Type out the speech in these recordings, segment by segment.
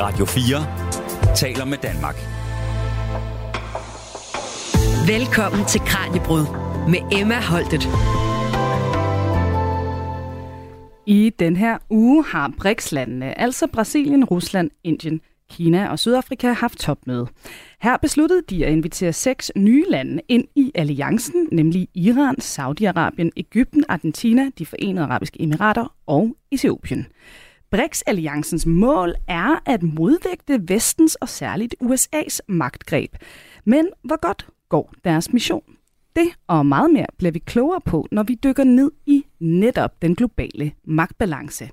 Radio 4 taler med Danmark. Velkommen til Kranjebrud med Emma Holtet. I den her uge har BRICS-landene, altså Brasilien, Rusland, Indien, Kina og Sydafrika, haft topmøde. Her besluttede de at invitere seks nye lande ind i alliancen, nemlig Iran, Saudi-Arabien, Ægypten, Argentina, de forenede arabiske emirater og Etiopien. BRICS-alliancens mål er at modvægte vestens og særligt USA's magtgreb. Men hvor godt går deres mission? Det og meget mere bliver vi klogere på, når vi dykker ned i netop den globale magtbalance.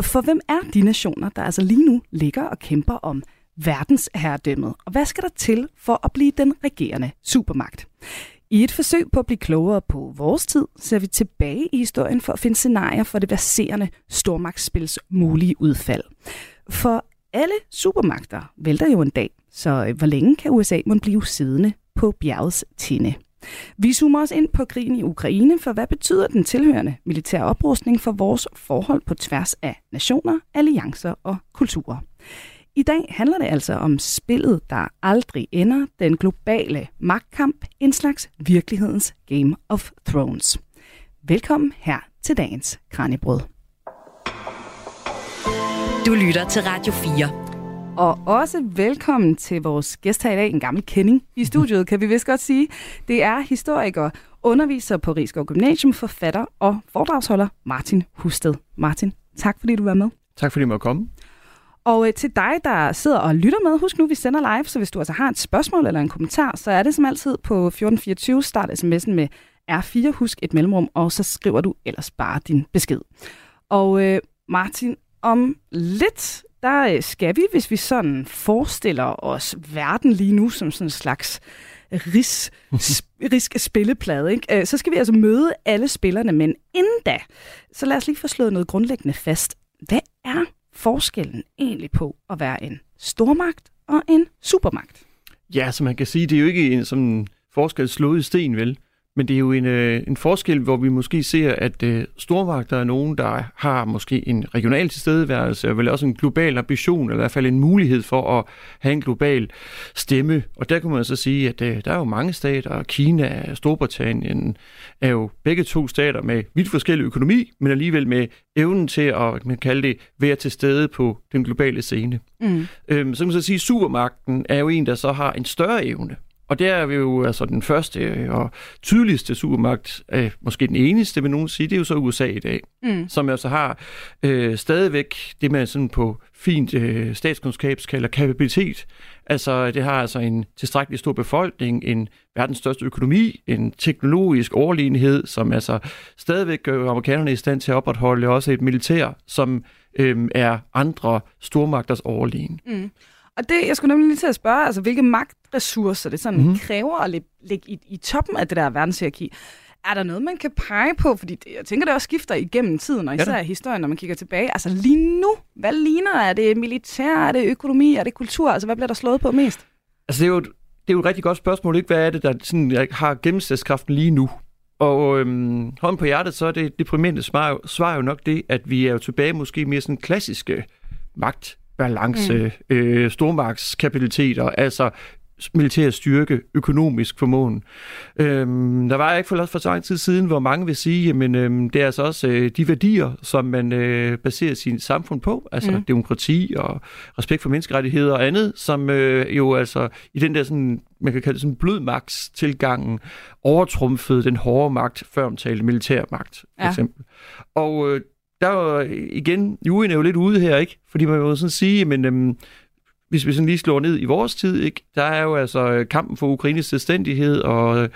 For hvem er de nationer, der altså lige nu ligger og kæmper om verdensherredømmet? Og hvad skal der til for at blive den regerende supermagt? I et forsøg på at blive klogere på vores tid, ser vi tilbage i historien for at finde scenarier for det baserende stormagtsspils mulige udfald. For alle supermagter vælter jo en dag, så hvor længe kan USA må blive siddende på bjergets tinde? Vi zoomer også ind på krigen i Ukraine, for hvad betyder den tilhørende militære oprustning for vores forhold på tværs af nationer, alliancer og kulturer? I dag handler det altså om spillet, der aldrig ender, den globale magtkamp, en slags virkelighedens Game of Thrones. Velkommen her til dagens Kranjebrød. Du lytter til Radio 4. Og også velkommen til vores gæst her i dag, en gammel kending i studiet, kan vi vist godt sige. Det er historiker, underviser på Rigskov Gymnasium, forfatter og foredragsholder Martin Husted. Martin, tak fordi du var med. Tak fordi du måtte komme. Og øh, til dig, der sidder og lytter med, husk nu, vi sender live, så hvis du altså har et spørgsmål eller en kommentar, så er det som altid på 1424, start sms'en med R4, husk et mellemrum, og så skriver du ellers bare din besked. Og øh, Martin, om lidt, der øh, skal vi, hvis vi sådan forestiller os verden lige nu som sådan en slags ris, risk spilleplade, ikke? Øh, så skal vi altså møde alle spillerne, men inden da, så lad os lige få slået noget grundlæggende fast. Hvad er forskellen egentlig på at være en stormagt og en supermagt? Ja, så man kan sige, det er jo ikke en sådan forskel slået i sten, vel? Men det er jo en, øh, en forskel, hvor vi måske ser, at øh, stormagter er nogen, der har måske en regional tilstedeværelse, og vel også en global ambition, eller i hvert fald en mulighed for at have en global stemme. Og der kan man så sige, at øh, der er jo mange stater, Kina og Storbritannien er jo begge to stater med vidt forskellig økonomi, men alligevel med evnen til at man kalde det, være til stede på den globale scene. Mm. Øhm, så kan man så sige, at supermagten er jo en, der så har en større evne. Og der er vi jo altså den første øh, og tydeligste supermagt, øh, måske den eneste, vil nogen sige, det er jo så USA i dag, mm. som altså har øh, stadigvæk det, man sådan på fint øh, statskundskab kalder kapabilitet. Altså, det har altså en tilstrækkelig stor befolkning, en verdens største økonomi, en teknologisk overlegenhed, som altså stadigvæk gør amerikanerne i stand til at opretholde også et militær, som øh, er andre stormagters overlegen. Mm. Og det, jeg skulle nemlig lige til at spørge, altså hvilke magtressourcer det sådan mm. kræver at ligge i, i toppen af det der verdenshierarki. Er der noget, man kan pege på? Fordi det, jeg tænker, det også skifter igennem tiden, og især ja, historien, når man kigger tilbage. Altså lige nu, hvad ligner? Er det militær? Er det økonomi? Er det kultur? Altså hvad bliver der slået på mest? Altså det er jo, det er jo et rigtig godt spørgsmål, ikke? Hvad er det, der sådan, har gennemsnitskraften lige nu? Og øhm, hånden på hjertet, så er det deprimerende svar, svar jo nok det, at vi er jo tilbage måske mere sådan klassiske magt balance, mm. øh, stormagtskapabiliteter, altså militær styrke, økonomisk formåen. Øhm, der var ikke for, for så lang tid siden, hvor mange vil sige, at øhm, det er altså også øh, de værdier, som man øh, baserer sin samfund på, altså mm. demokrati og respekt for menneskerettigheder og andet, som øh, jo altså i den der sådan, man kan kalde det sådan blødmagtstilgangen, overtrumfede den hårde magt, før omtalte militærmagt, for ja. eksempel. Og øh, der er jo igen, juryen er jo lidt ude her, ikke? Fordi man må sådan sige, men øhm, hvis vi sådan lige slår ned i vores tid, ikke? der er jo altså øh, kampen for Ukraines selvstændighed og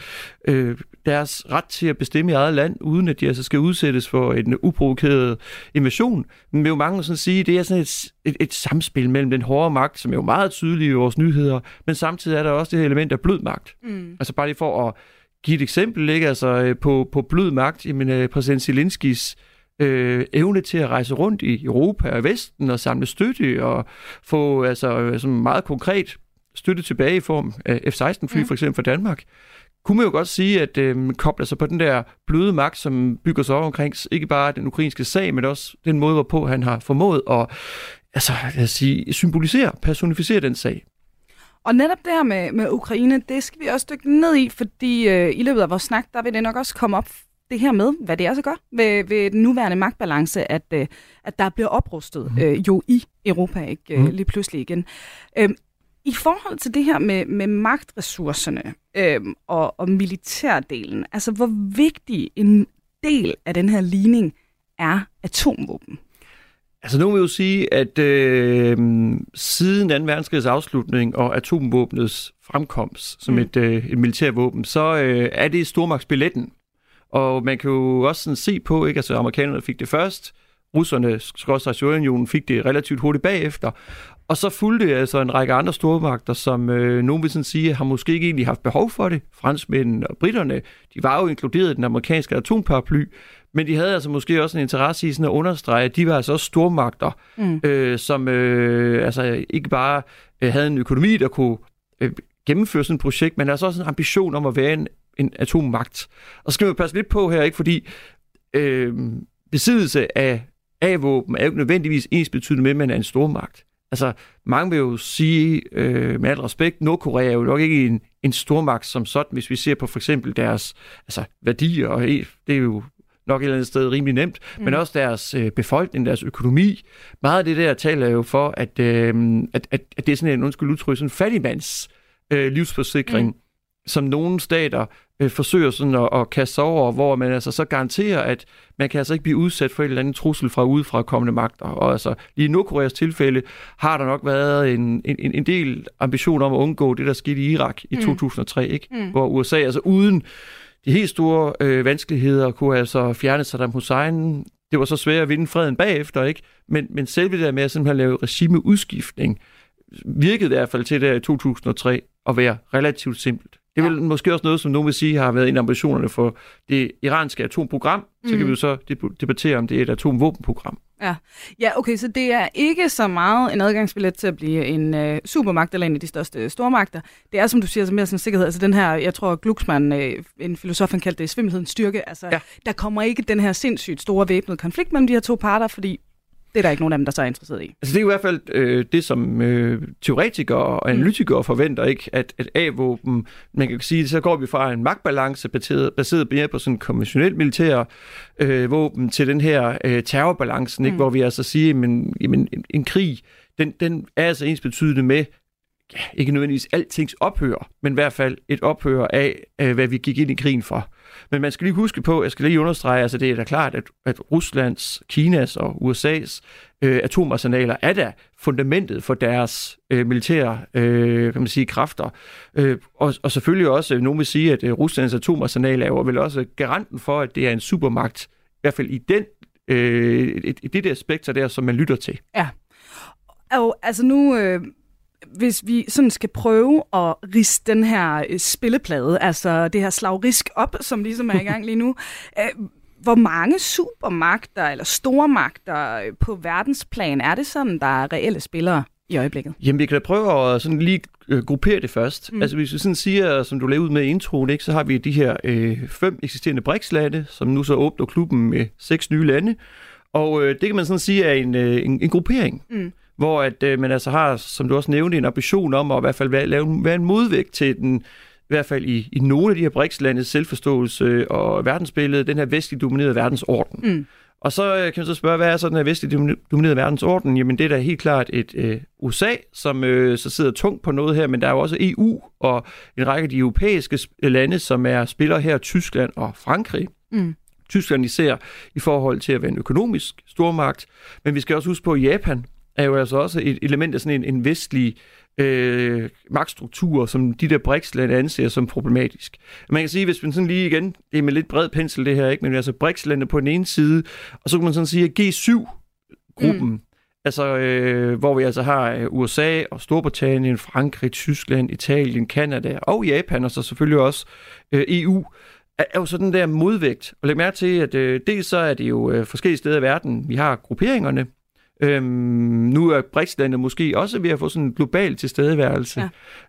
øh, deres ret til at bestemme i eget land, uden at de altså skal udsættes for en uprovokeret invasion. Men jo mange sådan sige, det er sådan et, et, et samspil mellem den hårde magt, som er jo meget tydelig i vores nyheder, men samtidig er der også det her element af blød magt. Mm. Altså bare lige for at give et eksempel, ikke? Altså, øh, på, på blød magt, jamen, øh, præsident Zelenskis øh, evne til at rejse rundt i Europa og Vesten og samle støtte og få altså, øh, sådan meget konkret støtte tilbage i form af F-16-fly mm. for eksempel fra Danmark, kunne man jo godt sige, at øh, kobler sig på den der bløde magt, som bygger sig over omkring ikke bare den ukrainske sag, men også den måde, hvorpå han har formået at altså, lad os sige, symbolisere, personificere den sag. Og netop det her med, med Ukraine, det skal vi også dykke ned i, fordi øh, i løbet af vores snak, der vil det nok også komme op det her med, hvad det er så gør ved, ved den nuværende magtbalance, at, øh, at der bliver oprustet mhm. øh, jo i Europa, ikke øh, mm. lige pludselig igen. Øh, I forhold til det her med, med magtressourcerne øh, og, og militærdelen, altså hvor vigtig en del af den her ligning er atomvåben? Altså nu vil jeg jo sige, at øh, siden 2. verdenskrigs afslutning og atomvåbnets fremkomst som mm. et, øh, et militærvåben, så øh, er det stormagtsbilletten. Og man kan jo også sådan se på, ikke? altså amerikanerne fik det først, russerne, Sovjetunionen, fik det relativt hurtigt bagefter. Og så fulgte altså en række andre stormagter, som øh, nogen vil sådan sige, har måske ikke egentlig haft behov for det. Franskmændene og britterne, de var jo inkluderet i den amerikanske atomparaply, men de havde altså måske også en interesse i sådan at understrege, at de var altså også stormagter, mm. øh, som øh, altså ikke bare øh, havde en økonomi, der kunne øh, gennemføre sådan et projekt, men altså også en ambition om at være en, en atommagt. Og så skal vi passe lidt på her, ikke fordi øh, besiddelse af A-våben er jo ikke nødvendigvis ens betydende med, at man er en stormagt. Altså, mange vil jo sige, øh, med al respekt, Nordkorea er jo nok ikke en, en stormagt som sådan, hvis vi ser på for eksempel deres altså, værdier, og det er jo nok et eller andet sted rimelig nemt, mm. men også deres øh, befolkning, deres økonomi. Meget af det der taler jo for, at, øh, at, at, at det er sådan en, undskyld udtryk, sådan en fattigmands øh, livsforsikring, mm. Som nogle stater øh, forsøger sådan at, at kaste sig over, hvor man altså så garanterer, at man kan altså ikke blive udsat for et eller andet trussel fra udefra kommende magter. Og altså lige i Nordkoreas tilfælde har der nok været en, en, en del ambition om at undgå det, der skete i Irak i mm. 2003, ikke? Mm. hvor USA altså uden de helt store øh, vanskeligheder kunne altså fjerne Saddam Hussein. Det var så svært at vinde freden bagefter, ikke? Men, men selve det der med at simpelthen lave regimeudskiftning, virkede i hvert fald til der i 2003 at være relativt simpelt. Det er vel ja. måske også noget, som nogen vil sige har været en af ambitionerne for det iranske atomprogram. Så mm. kan vi jo så debattere, om det er et atomvåbenprogram. Ja. ja, okay, så det er ikke så meget en adgangsbillet til at blive en øh, supermagt eller en af de største stormagter. Det er, som du siger, så mere sådan sikkerhed. Altså den her, jeg tror, Glucksmann, øh, en filosof, han kaldte det svimmelhedens styrke. Altså, ja. der kommer ikke den her sindssygt store væbnede konflikt mellem de her to parter, fordi det er der ikke nogen af dem, der så er interesseret i. Altså det er i hvert fald øh, det, som øh, teoretikere og analytikere mm. forventer, ikke, at, at A-våben, man kan sige, så går vi fra en magtbalance baseret, baseret mere på sådan konventionelt militær øh, våben til den her øh, terrorbalancen, ikke, mm. hvor vi altså siger, men jamen, en, en krig, den, den er altså ens betydende med, ja, ikke nødvendigvis altings ophør, men i hvert fald et ophør af, øh, hvad vi gik ind i krigen for. Men man skal lige huske på, jeg skal lige understrege, altså det er da klart, at, at Ruslands, Kinas og USA's øh, atomarsenaler er da fundamentet for deres øh, militære øh, kan man sige, kræfter. Øh, og, og selvfølgelig også, øh, nogen vil sige, at øh, Ruslands atomarsenal er jo vel også garanten for, at det er en supermagt, i hvert fald i den øh, i det der aspekter der, som man lytter til. Ja. Og altså nu, øh, hvis vi sådan skal prøve at riste den her øh, spilleplade, altså det her slagrisk op, som ligesom er i gang lige nu, øh, hvor mange supermagter eller stormagter øh, på verdensplan er det sådan, der er reelle spillere i øjeblikket? Jamen, vi kan prøve at sådan lige gruppere det først. Mm. Altså, hvis vi sådan siger, som du lavede ud med introen, ikke, så har vi de her øh, fem eksisterende BRICS-lande, som nu så åbner klubben med seks nye lande. Og øh, det kan man sådan sige er en, øh, en, en gruppering. Mm hvor at, øh, man altså har, som du også nævnte, en ambition om at i hvert fald være, lave, være en modvægt til den, i hvert fald i, i nogle af de her BRICS-landes selvforståelse og verdensbillede, den her vestligt dominerede verdensorden. Mm. Og så øh, kan man så spørge, hvad er så den her vestligt dominerede verdensorden? Jamen det er da helt klart et øh, USA, som øh, så sidder tungt på noget her, men der er jo også EU og en række af de europæiske lande, som er spiller her, Tyskland og Frankrig. Mm. Tyskland især i forhold til at være en økonomisk stormagt, men vi skal også huske på, Japan er jo altså også et element af sådan en, en vestlig øh, magtstruktur, som de der BRICS-lande anser som problematisk. Man kan sige, hvis man sådan lige igen, det er med lidt bred pensel det her, ikke? men altså BRICS-lande på den ene side, og så kan man sådan sige, at G7-gruppen, mm. altså øh, hvor vi altså har øh, USA og Storbritannien, Frankrig, Tyskland, Italien, Kanada og Japan, og så selvfølgelig også øh, EU, er jo sådan der modvægt. Og læg mærke til, at øh, dels så er det jo øh, forskellige steder i verden, vi har grupperingerne, Øhm, nu er brics måske også ved at få sådan en global tilstedeværelse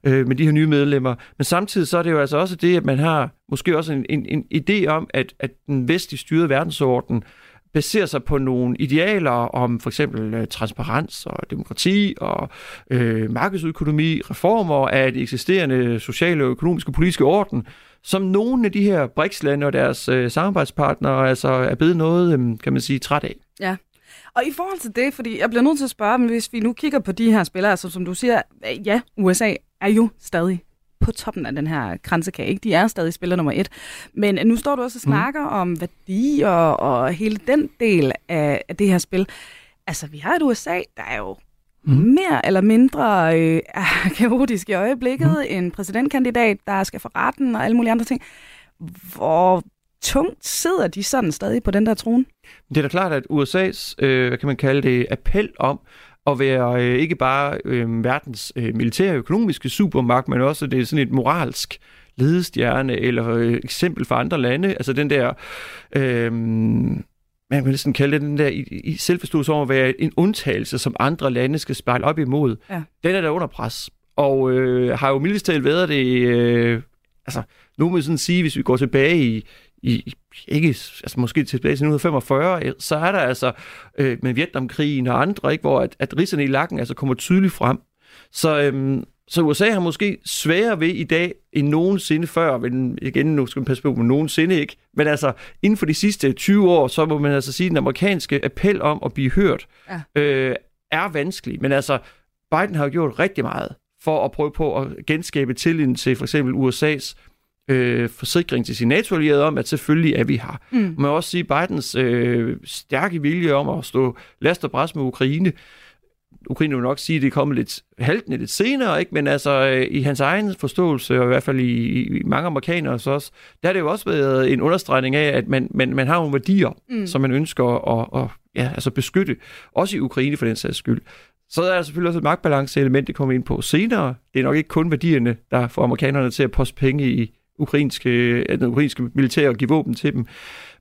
ja. øh, med de her nye medlemmer. Men samtidig så er det jo altså også det, at man har måske også en, en, en idé om, at, at den vestlige styrede verdensorden baserer sig på nogle idealer om for eksempel øh, transparens og demokrati og øh, markedsøkonomi, reformer af det eksisterende sociale, økonomiske og politiske orden, som nogle af de her BRICS-lande og deres øh, samarbejdspartnere altså er blevet noget, øh, kan man sige, træt af. Ja. Og i forhold til det, fordi jeg bliver nødt til at spørge dem, hvis vi nu kigger på de her spillere, altså som du siger, ja, USA er jo stadig på toppen af den her kransekage. Ikke? De er stadig spiller nummer et. Men nu står du også og mhm. snakker mm. om værdier og hele den del af, af det her spil. Altså, vi har et USA, der er jo mm. mere eller mindre øh, kaotisk i øjeblikket. Mm. En præsidentkandidat, der skal for retten og alle mulige andre ting. Hvor tungt sidder de sådan stadig på den der trone? Det er da klart, at USA's, øh, hvad kan man kalde det, appel om at være øh, ikke bare øh, verdens øh, militære økonomiske supermagt, men også det er sådan et moralsk ledestjerne eller øh, eksempel for andre lande. Altså den der, øh, man kan næsten kalde det den der i, i selvforståelse om at være en undtagelse, som andre lande skal spejle op imod. Ja. Den er der under pres. Og øh, har jo mildest talt været det, øh, altså nu må vi sådan sige, hvis vi går tilbage i, i, ikke, altså måske tilbage til 1945, så er der altså øh, med Vietnamkrigen og andre, ikke, hvor at, at ridserne i lakken altså kommer tydeligt frem. Så, øhm, så USA har måske sværere ved i dag end nogensinde før, men igen, nu skal man passe på, men nogensinde ikke. Men altså, inden for de sidste 20 år, så må man altså sige, at den amerikanske appel om at blive hørt ja. øh, er vanskelig. Men altså, Biden har jo gjort rigtig meget for at prøve på at genskabe tilliden til for eksempel USA's øh, forsikring til sin nato om, at selvfølgelig er vi her. Mm. Man må også sige, Bidens øh, stærke vilje om at stå last og bræs med Ukraine, Ukraine vil nok sige, at det er kommet lidt haltende lidt senere, ikke? men altså øh, i hans egen forståelse, og i hvert fald i, i mange amerikanere så også, der har det jo også været en understregning af, at man, man, man har nogle værdier, mm. som man ønsker at, at ja, altså beskytte, også i Ukraine for den sags skyld. Så er der selvfølgelig også et magtbalance-element, det kommer ind på senere. Det er nok ikke kun værdierne, der får amerikanerne til at poste penge i, ukrainske, den ukrainske militær og give våben til dem.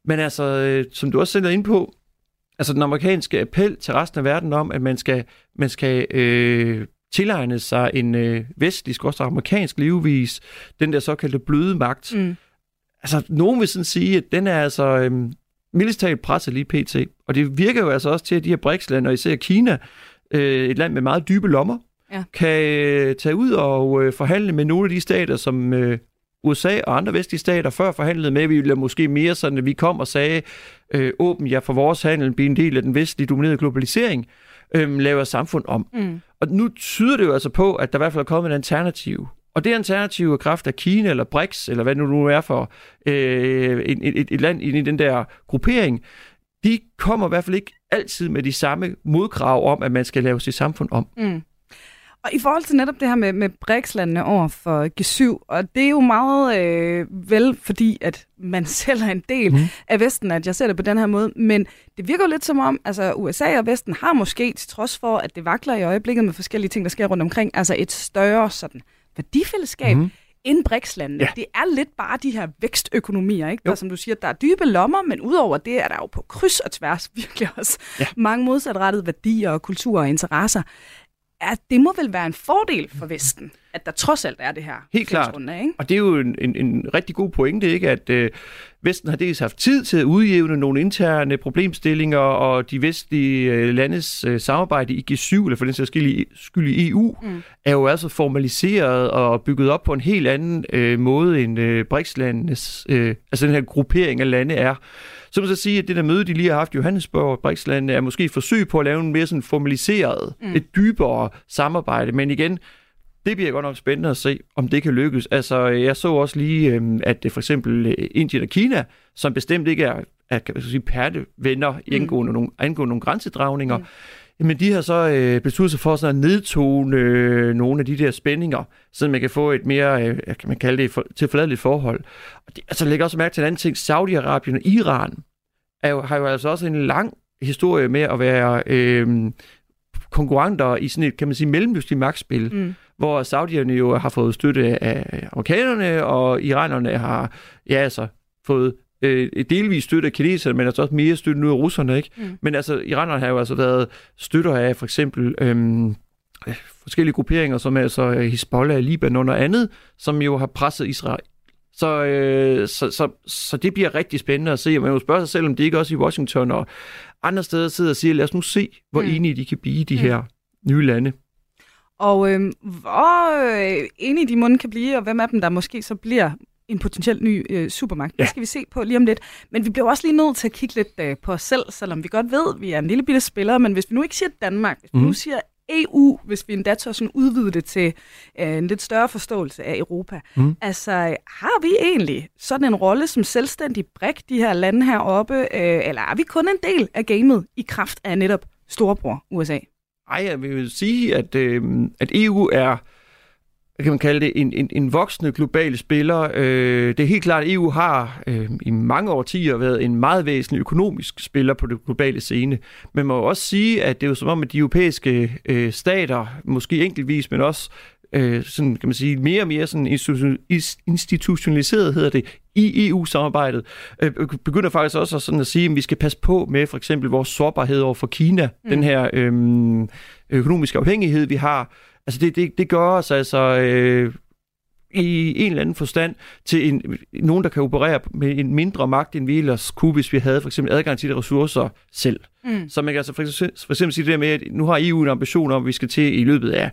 Men altså, øh, som du også selv er inde på, altså den amerikanske appel til resten af verden om, at man skal, man skal øh, tilegne sig en øh, vestlig, også amerikansk levevis, den der såkaldte bløde magt. Mm. Altså, nogen vil sådan sige, at den er altså øh, militært presset lige pt. Og det virker jo altså også til, at de her BRICS-lande, og især Kina, øh, et land med meget dybe lommer, ja. kan øh, tage ud og øh, forhandle med nogle af de stater, som øh, USA og andre vestlige stater før forhandlede med, vi ville måske mere sådan, at vi kom og sagde, øh, åben jer for vores handel, blive en del af den vestlige dominerede globalisering, øh, laver samfund om. Mm. Og nu tyder det jo altså på, at der i hvert fald er kommet en alternativ. Og det alternative kraft af Kina eller BRICS, eller hvad det nu er for øh, et, et, et land i den der gruppering, de kommer i hvert fald ikke altid med de samme modkrav om, at man skal lave sit samfund om. Mm. Og i forhold til netop det her med, med BRICS-landene over for G7, og det er jo meget øh, vel fordi, at man selv er en del mm. af Vesten, at jeg ser det på den her måde, men det virker jo lidt som om, altså USA og Vesten har måske, til trods for, at det vakler i øjeblikket med forskellige ting, der sker rundt omkring, altså et større sådan værdifællesskab, mm end BRICS-landene. Ja. Det er lidt bare de her vækstøkonomier, ikke? Der, som du siger, der er dybe lommer, men udover det er der jo på kryds og tværs virkelig også ja. mange modsatrettede værdier og kulturer og interesser at det må vel være en fordel for Vesten, at der trods alt er det her. Helt klart. Ikke? Og det er jo en, en, en rigtig god pointe, ikke? at øh, Vesten har dels haft tid til at udjævne nogle interne problemstillinger, og de vestlige øh, landes øh, samarbejde i G7, eller for den sags skyld i EU, mm. er jo altså formaliseret og bygget op på en helt anden øh, måde, end øh, BRICS-landenes, øh, altså den her gruppering af lande er. Så må jeg sige, at det der møde, de lige har haft i Johannesburg og Brixland, er måske et forsøg på at lave en mere sådan formaliseret, mm. et dybere samarbejde. Men igen, det bliver godt nok spændende at se, om det kan lykkes. Altså, jeg så også lige, øhm, at det for eksempel øh, Indien og Kina, som bestemt ikke er, er kan man sige, pærtevenner mm. angående, nogle, angående nogle grænsedragninger, mm. Jamen, de har så øh, besluttet sig for sådan at nedtone øh, nogle af de der spændinger, så man kan få et mere, øh, kan man kalde det, for, tilforladeligt forhold. Og det, altså, lægger også mærke til en anden ting. Saudi-Arabien og Iran er jo, har jo altså også en lang historie med at være øh, konkurrenter i sådan et, kan man sige, mellemøstligt magtspil, mm. hvor Saudierne jo har fået støtte af amerikanerne, og iranerne har, ja altså, fået øh, delvis støtte af kineserne, men altså også mere støtte nu af russerne, ikke? Mm. Men altså, iranerne har jo altså været støtter af for eksempel øhm, øh, forskellige grupperinger, som er altså Hezbollah, Libanon og andet, som jo har presset Israel Så, øh, så, så, så det bliver rigtig spændende at se. Og man må spørge sig selv, om det ikke også i Washington og andre steder sidder og siger, lad os nu se, hvor mm. enige de kan blive, de mm. her nye lande. Og øh, hvor øh, enige de munde kan blive, og hvem af dem, der måske så bliver en potentiel ny øh, supermagt. Ja. Det skal vi se på lige om lidt. Men vi bliver også lige nødt til at kigge lidt øh, på os selv, selvom vi godt ved, at vi er en lille bitte spiller. Men hvis vi nu ikke siger Danmark, hvis vi mm. nu siger EU, hvis vi endda tør sådan udvide det til øh, en lidt større forståelse af Europa. Mm. Altså, har vi egentlig sådan en rolle som selvstændig brik, de her lande heroppe, øh, eller er vi kun en del af gamet i kraft af netop storebror USA? Ej, jeg vil sige, at, øh, at EU er hvad kan man kalde det, en, en, en voksende global spiller. Øh, det er helt klart, at EU har øh, i mange årtier været en meget væsentlig økonomisk spiller på det globale scene. Men man må også sige, at det er jo som om, at de europæiske øh, stater, måske enkeltvis, men også øh, sådan, kan man sige, mere og mere sådan institutionaliseret, hedder det, i EU-samarbejdet, øh, begynder faktisk også at, sådan at sige, at vi skal passe på med for eksempel vores sårbarhed over for Kina, mm. den her øh, økonomiske afhængighed, vi har, Altså det, det, det gør os altså øh, i en eller anden forstand til en, nogen, der kan operere med en mindre magt, end vi ellers kunne, hvis vi havde for eksempel adgang til de ressourcer selv. Mm. Så man kan altså for eksempel, for eksempel sige det der med, at nu har EU en ambition om, at vi skal til i løbet af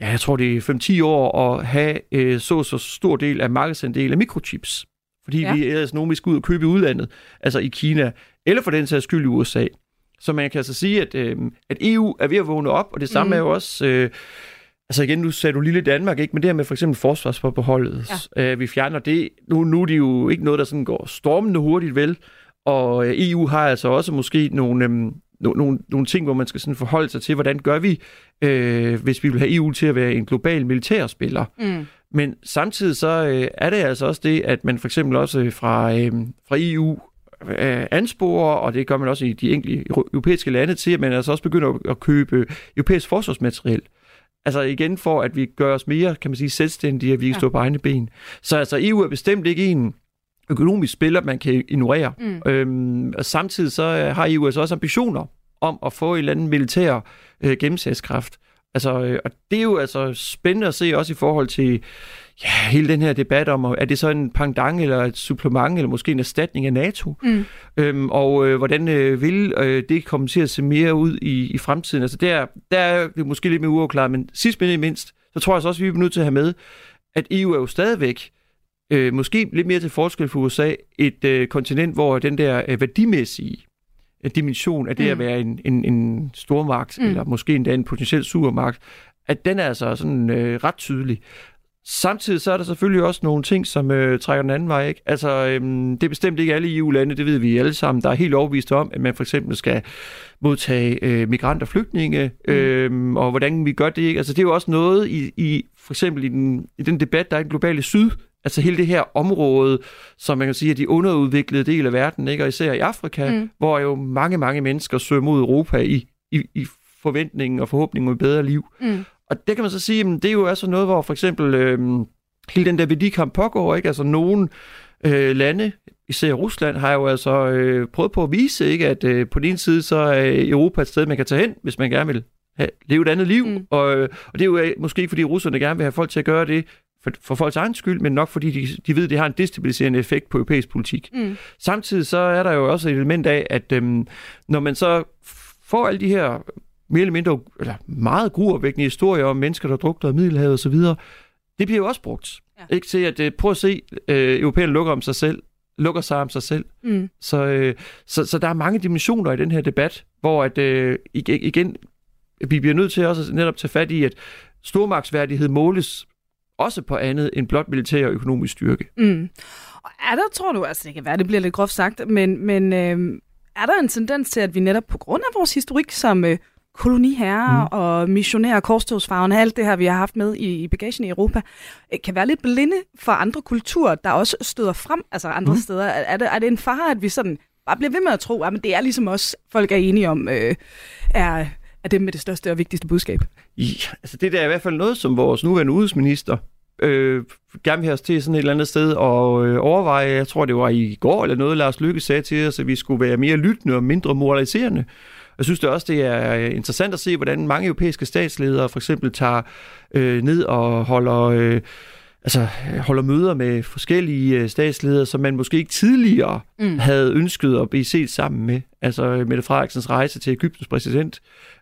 ja, jeg tror det er 5-10 år at have øh, så så stor del af markedsandel af mikrochips. Fordi ja. vi ellers nogen, vi skal ud og købe i udlandet, altså i Kina, eller for den sags skyld i USA. Så man kan altså sige, at, øh, at EU er ved at vågne op, og det samme mm. er jo også... Øh, Altså igen, nu sagde du lille Danmark, ikke? men det her med for eksempel forsvarsforbeholdet, ja. øh, vi fjerner det. Nu, nu er det jo ikke noget, der sådan går stormende hurtigt vel, og øh, EU har altså også måske nogle, øhm, no, nogle, nogle ting, hvor man skal sådan forholde sig til, hvordan gør vi, øh, hvis vi vil have EU til at være en global militærspiller. Mm. Men samtidig så øh, er det altså også det, at man for eksempel også fra, øh, fra EU øh, ansporer, og det gør man også i de enkelte europæiske lande til, at man altså også begynder at købe europæisk forsvarsmateriel. Altså igen for, at vi gør os mere, kan man sige, selvstændige, at vi kan ja. stå på egne ben. Så altså EU er bestemt ikke en økonomisk spiller, man kan ignorere. Mm. Øhm, og samtidig så øh, har EU altså også ambitioner om at få en eller anden militær øh, gennemsagskraft. Altså, øh, og det er jo altså spændende at se også i forhold til ja, hele den her debat om, er det så en pangdang eller et supplement, eller måske en erstatning af NATO? Mm. Øhm, og øh, hvordan øh, vil øh, det komme til at se mere ud i, i fremtiden? Altså der, der er det måske lidt mere uafklaret, men sidst men ikke mindst, så tror jeg også, at vi er nødt til at have med, at EU er jo stadigvæk, øh, måske lidt mere til forskel for USA, et øh, kontinent, hvor den der øh, værdimæssige dimension af det mm. at være en, en, en stormagt, mm. eller måske endda en potentiel supermagt, at den er altså sådan øh, ret tydelig. Samtidig så er der selvfølgelig også nogle ting, som øh, trækker den anden vej. Ikke? Altså, øhm, det er bestemt ikke alle EU-lande, det ved vi alle sammen, der er helt overbevist om, at man for eksempel skal modtage øh, migranter og flygtninge, mm. øhm, og hvordan vi gør det. Ikke? Altså, det er jo også noget i, i for eksempel i den, i den debat, der er i den globale syd, altså hele det her område, som man kan sige er de underudviklede del af verden, ikke? og især i Afrika, mm. hvor jo mange, mange mennesker søger mod Europa i, i, i forventningen og forhåbningen om et bedre liv. Mm. Og det kan man så sige, at det er jo altså noget, hvor for eksempel øh, hele den der værdikamp pågår, ikke? Altså nogle øh, lande, især Rusland, har jo altså øh, prøvet på at vise, ikke, at øh, på den ene side, så er Europa et sted, man kan tage hen, hvis man gerne vil have, leve et andet liv. Mm. Og, øh, og det er jo øh, måske fordi russerne gerne vil have folk til at gøre det for, for folks egen skyld, men nok fordi de, de ved, at det har en destabiliserende effekt på europæisk politik. Mm. Samtidig så er der jo også et element af, at øhm, når man så får alle de her mere eller mindre, eller meget gruopvækkende historier om mennesker, der drukner i Middelhavet osv., det bliver jo også brugt. Ja. Ikke til at uh, prøve at se, uh, europæerne lukker om sig selv, lukker sig om sig selv. Mm. Så, uh, så, så der er mange dimensioner i den her debat, hvor at, uh, igen, vi bliver nødt til også at netop tage fat i, at stormagtsværdighed måles også på andet end blot militær og økonomisk styrke. Mm. Og er der, tror du, altså det kan være, det bliver lidt groft sagt, men, men øh, er der en tendens til, at vi netop på grund af vores historik som øh, koloniherrer mm. og missionærer, korstogsfarverne, alt det her, vi har haft med i, i bagagen i Europa, øh, kan være lidt blinde for andre kulturer, der også støder frem, altså andre mm. steder. Er det, er det en fare, at vi sådan bare bliver ved med at tro, at det er ligesom os, folk er enige om, øh, er, er det med det største og vigtigste budskab? Ja, altså det der er i hvert fald noget, som vores nuværende udenrigsminister øh, gerne vil have os til sådan et eller andet sted og øh, overveje, jeg tror det var i går eller noget, Lars Lykke sagde til os, at vi skulle være mere lyttende og mindre moraliserende. Jeg synes det også, det er øh, interessant at se, hvordan mange europæiske statsledere for eksempel tager øh, ned og holder... Øh, altså, holder møder med forskellige øh, statsledere, som man måske ikke tidligere mm. havde ønsket at blive set sammen med. Altså Mette Frederiksens rejse til Ægyptens præsident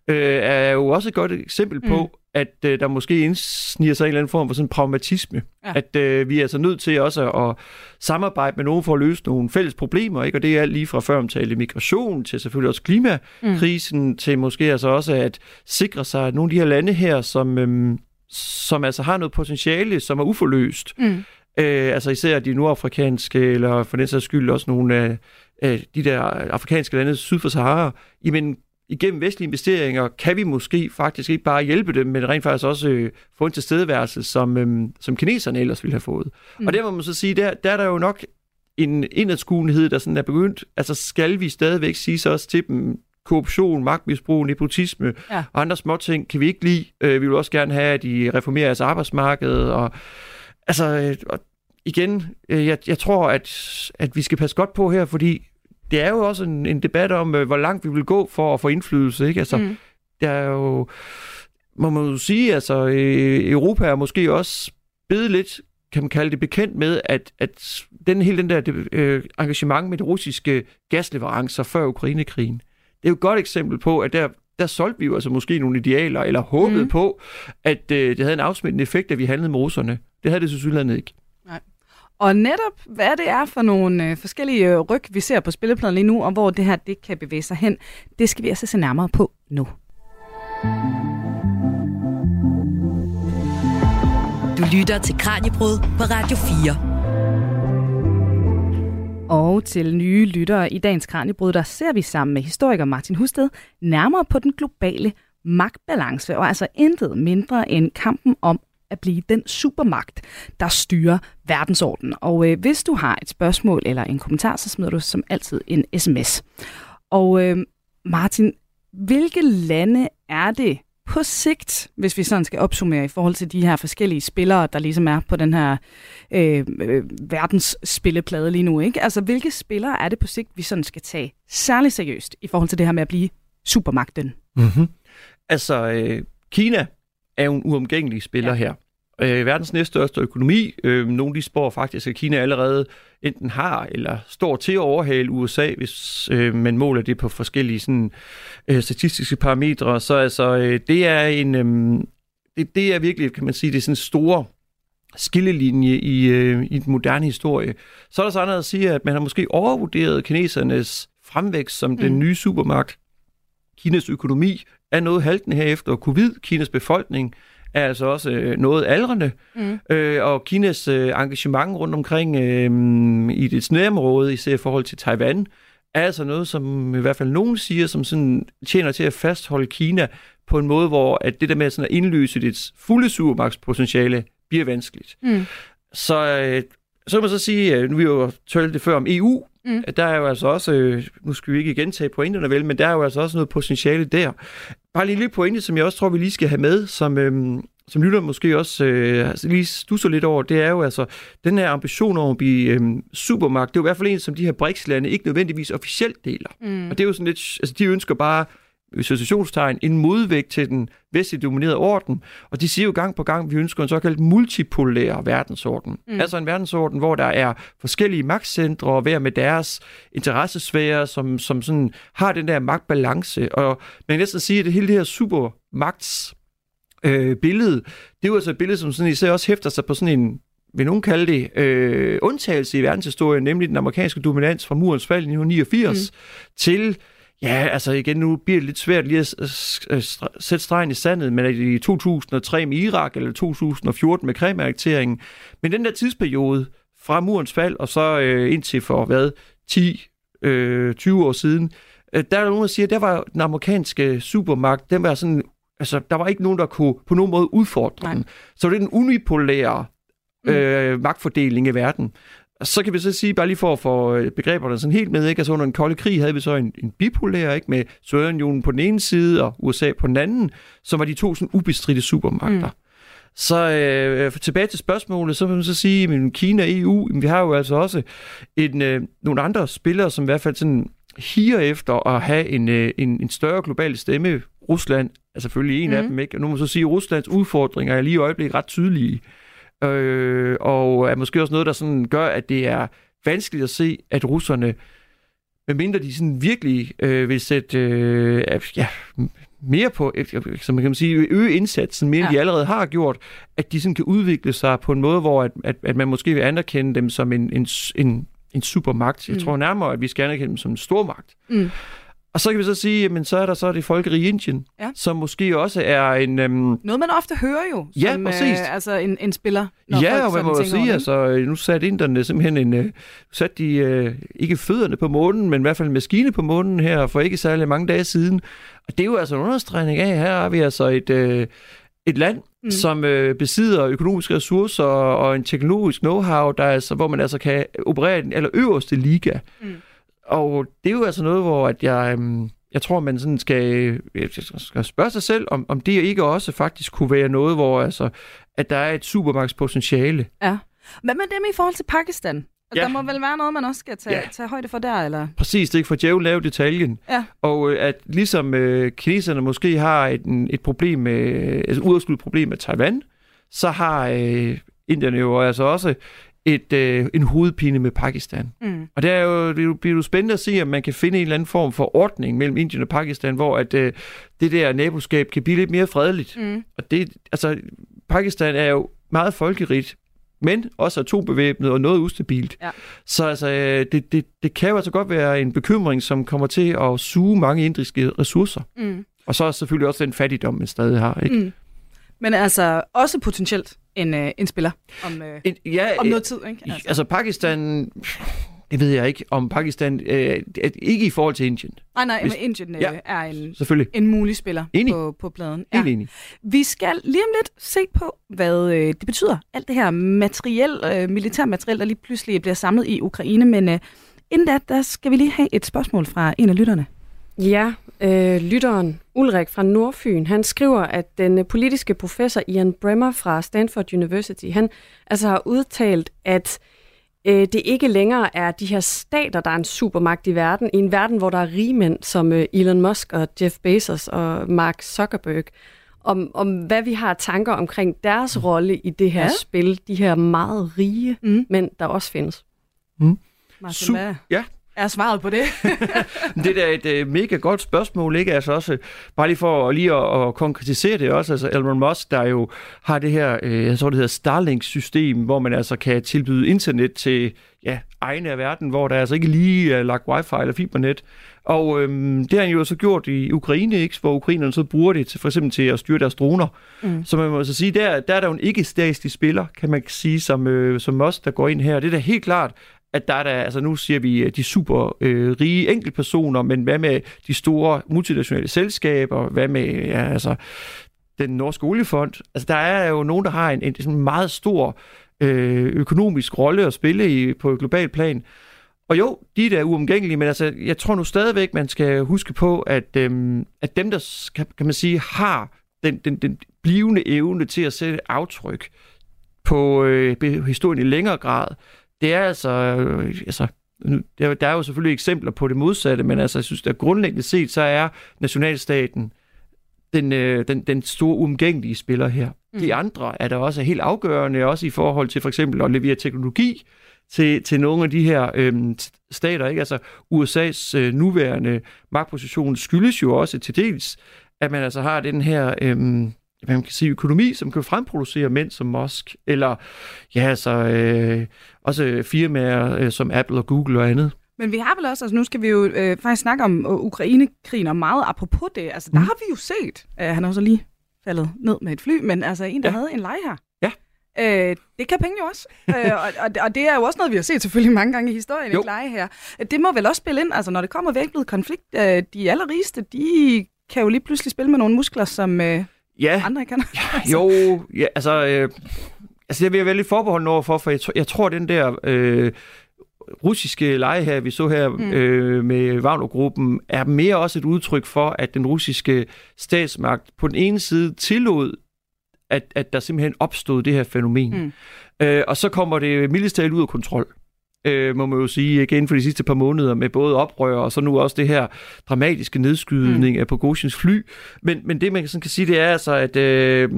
øh, er jo også et godt eksempel på, mm. at øh, der måske indsniger sig en eller anden form for sådan pragmatisme. Ja. At øh, vi er altså nødt til også at, at samarbejde med nogen for at løse nogle fælles problemer, ikke? og det er alt lige fra før omtale migration til selvfølgelig også klimakrisen, mm. til måske altså også at sikre sig, at nogle af de her lande her, som... Øh, som altså har noget potentiale, som er uforløst. Mm. Øh, altså især de nordafrikanske, eller for den sags skyld også nogle af, af de der afrikanske lande syd for Sahara. Jamen, igennem vestlige investeringer kan vi måske faktisk ikke bare hjælpe dem, men rent faktisk også øh, få en tilstedeværelse, som, øh, som kineserne ellers ville have fået. Mm. Og der må man så sige, der, der er der jo nok en indadskuenhed, der sådan er begyndt. Altså skal vi stadigvæk sige så også til dem, korruption, magtmisbrug, nepotisme ja. og andre små ting kan vi ikke lide. Øh, vi vil også gerne have, at de reformerer deres arbejdsmarked. Og, altså, øh, og igen, øh, jeg, jeg tror, at, at vi skal passe godt på her, fordi det er jo også en, en debat om, hvor langt vi vil gå for at få indflydelse. Ikke? Altså, mm. Der er jo, må man jo sige, altså Europa er måske også blevet lidt kan man kalde det bekendt med, at, at den hele den der øh, engagement med de russiske gasleverancer før Ukrainekrigen, det er jo et godt eksempel på, at der, der solgte vi jo altså måske nogle idealer, eller håbede mm. på, at øh, det havde en afsmittende effekt, at vi handlede med russerne. Det havde det selvfølgelig ikke. Nej. Og netop, hvad det er for nogle øh, forskellige øh, ryg, vi ser på spillepladen lige nu, og hvor det her det kan bevæge sig hen, det skal vi altså se nærmere på nu. Du lytter til Kranjebrud på Radio 4. Og til nye lyttere i dagens Kranjebrud, der ser vi sammen med historiker Martin Husted nærmere på den globale magtbalance, og altså intet mindre end kampen om at blive den supermagt, der styrer verdensordenen. Og øh, hvis du har et spørgsmål eller en kommentar, så smider du som altid en sms. Og øh, Martin, hvilke lande er det, på sigt, hvis vi sådan skal opsummere i forhold til de her forskellige spillere, der ligesom er på den her øh, øh, verdens spilleplade lige nu, ikke? Altså, hvilke spillere er det på sigt, vi sådan skal tage særligt seriøst i forhold til det her med at blive supermagten? Mm-hmm. Altså, øh, Kina er jo en uomgængelig spiller ja. her øh, verdens næststørste økonomi. Øh, nogle de spår faktisk, at Kina allerede enten har eller står til at overhale USA, hvis øh, man måler det på forskellige sådan, øh, statistiske parametre. Så altså, øh, det er en... Øh, det, det er virkelig, kan man sige, det er sådan en stor skillelinje i, øh, i den moderne historie. Så er der så andet at sige, at man har måske overvurderet kinesernes fremvækst som mm. den nye supermagt. Kinas økonomi er noget haltende her efter covid. Kinas befolkning er altså også øh, noget aldrende, mm. øh, og Kinas øh, engagement rundt omkring øh, i det nærområde, især i forhold til Taiwan, er altså noget, som i hvert fald nogen siger, som sådan tjener til at fastholde Kina på en måde, hvor at det der med sådan at indløse dit fulde supermagtspotentiale bliver vanskeligt. Mm. Så, øh, så kan man så sige, øh, nu vi jo talt det før om EU, Mm. Der er jo altså også, øh, nu skal vi ikke gentage pointerne vel, men der er jo altså også noget potentiale der. Bare lige lille pointe, som jeg også tror, vi lige skal have med, som, øhm, som lytter måske også øh, altså lige stusser lidt over, det er jo altså den her ambition om at blive øhm, supermagt. Det er jo i hvert fald en, som de her BRICS-lande ikke nødvendigvis officielt deler. Mm. Og det er jo sådan lidt, altså de ønsker bare situationstegn, en modvægt til den vestligt dominerede orden. Og de siger jo gang på gang, at vi ønsker en såkaldt multipolær verdensorden. Mm. Altså en verdensorden, hvor der er forskellige magtcentre, og hver med deres interessesfære, som, som sådan har den der magtbalance. Og man kan næsten sige, at det hele det her supermagts øh, billede, det er jo altså et billede, som sådan især også hæfter sig på sådan en vil nogen kalde det, øh, undtagelse i verdenshistorien, nemlig den amerikanske dominans fra murens fald i 1989 mm. til Ja, altså igen, nu bliver det lidt svært lige at sætte stregen i sandet, men er det i 2003 med Irak, eller 2014 med Krim-annekteringen. Men den der tidsperiode fra murens fald, og så øh, indtil for hvad, 10, øh, 20 år siden, øh, der er der nogen, der siger, at der var den amerikanske supermagt, den var sådan, altså, der var ikke nogen, der kunne på nogen måde udfordre Nej. den. Så det er den unipolære mm. øh, magtfordeling i verden. Så kan vi så sige, bare lige for at få øh, begreberne sådan helt med, ikke? altså under den kolde krig havde vi så en, en bipolær, ikke? med Sovjetunionen på den ene side og USA på den anden, som var de to sådan ubestridte supermagter. Mm. Så øh, tilbage til spørgsmålet, så vil man så sige, at Kina og EU, vi har jo altså også en, øh, nogle andre spillere, som i hvert fald sådan higer efter at have en, øh, en, en større global stemme. Rusland er selvfølgelig en mm. af dem, ikke? Og nu må man så sige, at Ruslands udfordringer er lige i øjeblikket ret tydelige. øh, og er måske også noget, der sådan gør, at det er vanskeligt at se, at russerne, medmindre de sådan virkelig øh, vil sætte øh, ja, mere på, som man kan sige, øge indsatsen mere, ja. end de allerede har gjort, at de sådan kan udvikle sig på en måde, hvor at, at, at man måske vil anerkende dem som en, en, en, en supermagt. Jeg mm. tror nærmere, at vi skal anerkende dem som en stormagt. Mm. Og så kan vi så sige, men så er der så det folkerige Indien, ja. som måske også er en... Øhm... Noget, man ofte hører jo, ja, som præcis. øh, altså en, en spiller. Ja, og man må jo sige, altså, nu satte inderne simpelthen en... Øh, satte de øh, ikke fødderne på månen, men i hvert fald en maskine på månen her for ikke særlig mange dage siden. Og det er jo altså en understregning af, her har vi altså et... Øh, et land, mm. som øh, besidder økonomiske ressourcer og en teknologisk know-how, der altså, hvor man altså kan operere i den allerøverste liga. Mm. Og det er jo altså noget, hvor at jeg, øhm, jeg tror, man sådan skal, skal spørge sig selv, om, om det ikke også faktisk kunne være noget, hvor altså, at der er et supermarkedspotentiale. Ja. Hvad med dem i forhold til Pakistan? Ja. Der må vel være noget, man også skal tage, ja. tage højde for der, eller? Præcis, det er ikke for djævel lave detaljen. Ja. Og øh, at ligesom øh, kineserne måske har et, et problem med, altså uoverskudt problem med Taiwan, så har øh, Indien jo altså også et, øh, en hovedpine med Pakistan. Mm. Og det, er jo, det bliver jo spændende at se, om man kan finde en eller anden form for ordning mellem Indien og Pakistan, hvor at, øh, det der naboskab kan blive lidt mere fredeligt. Mm. Og det, altså, Pakistan er jo meget folkerigt, men også atombevæbnet og noget ustabilt. Ja. Så altså, øh, det, det, det kan jo altså godt være en bekymring, som kommer til at suge mange indriske ressourcer. Mm. Og så er selvfølgelig også den fattigdom, man stadig har. Ikke? Mm. Men altså også potentielt en, øh, en spiller om, øh, en, ja, om noget tid. Ikke? Altså. altså Pakistan, det ved jeg ikke, om Pakistan, øh, ikke i forhold til Indien. Nej, nej, Hvis, men Indien øh, ja, er en, en mulig spiller enig. på, på pladen. Ja. Helt enig. Vi skal lige om lidt se på, hvad øh, det betyder, alt det her materiel, øh, militærmateriel, der lige pludselig bliver samlet i Ukraine, men øh, inden da, der skal vi lige have et spørgsmål fra en af lytterne. Ja, øh, lytteren Ulrik fra Nordfyn, han skriver, at den politiske professor Ian Bremmer fra Stanford University, han altså har udtalt, at øh, det ikke længere er de her stater, der er en supermagt i verden, i en verden, hvor der er rigmænd som øh, Elon Musk og Jeff Bezos og Mark Zuckerberg, om, om hvad vi har tanker omkring deres rolle i det her ja. spil, de her meget rige mm. mænd, der også findes. Mm. Martin, Su- ja, er svaret på det? det er et uh, mega godt spørgsmål, ikke? Altså også, bare lige for lige at, at konkretisere det også, altså Elon Musk, der jo har det her, uh, jeg tror det hedder Starlink-system, hvor man altså kan tilbyde internet til ja, egne af verden, hvor der altså ikke lige er lagt wifi eller fibernet. Og øhm, det har han jo så gjort i Ukraine, ikke? hvor ukrainerne så bruger det til, for eksempel til at styre deres droner. Mm. Så man må så sige, der, der er der jo en ikke-statslig spiller, kan man sige, som, øh, som os, der går ind her. Det er da helt klart, at der er der, altså nu siger vi øh, de super øh, rige enkeltpersoner, men hvad med de store multinationale selskaber, hvad med ja, altså, den norske oliefond? Altså der er jo nogen, der har en, en, en meget stor øh, økonomisk rolle at spille i, på et globalt plan. Og jo, de er da uomgængelige, men altså, jeg tror nu stadigvæk, man skal huske på, at, øhm, at dem, der kan, kan man sige, har den, den, den blivende evne til at sætte aftryk på øh, historien i længere grad, det er altså, øh, altså der, der er jo selvfølgelig eksempler på det modsatte, men altså, jeg synes, at grundlæggende set, så er nationalstaten den, øh, den, den store umgængelige spiller her. Mm. De andre er der også helt afgørende, også i forhold til for eksempel at levere teknologi til, til nogle af de her øhm, stater. Ikke? Altså USA's øh, nuværende magtposition skyldes jo også til dels, at man altså har den her øhm, hvad man kan sige, økonomi, som kan fremproducere mænd som Musk, eller ja, altså øh, også firmaer øh, som Apple og Google og andet. Men vi har vel også, altså nu skal vi jo øh, faktisk snakke om uh, Ukraine-krigen, og meget apropos det, altså der mm. har vi jo set, øh, han har så lige faldet ned med et fly, men altså en, der ja. havde en leje her. Ja. Øh, det kan penge jo også. øh, og, og, og det er jo også noget, vi har set selvfølgelig mange gange i historien, jo. ikke leje her. Det må vel også spille ind, altså når det kommer væk konflikt, øh, de allerrigeste, de kan jo lige pludselig spille med nogle muskler, som... Øh, ja. andre kan. Ja, jo, ja, altså, øh, altså det vil jeg være lidt forbeholden over for, for jeg, jeg tror, den der øh, russiske leje her, vi så her mm. øh, med Wagner-gruppen, er mere også et udtryk for, at den russiske statsmagt på den ene side tillod, at, at der simpelthen opstod det her fænomen. Mm. Øh, og så kommer det mildest ud af kontrol øh, må man jo sige, igen for de sidste par måneder, med både oprør og så nu også det her dramatiske nedskydning mm. af Pogosjins fly. Men, men det, man sådan kan sige, det er altså, at øh,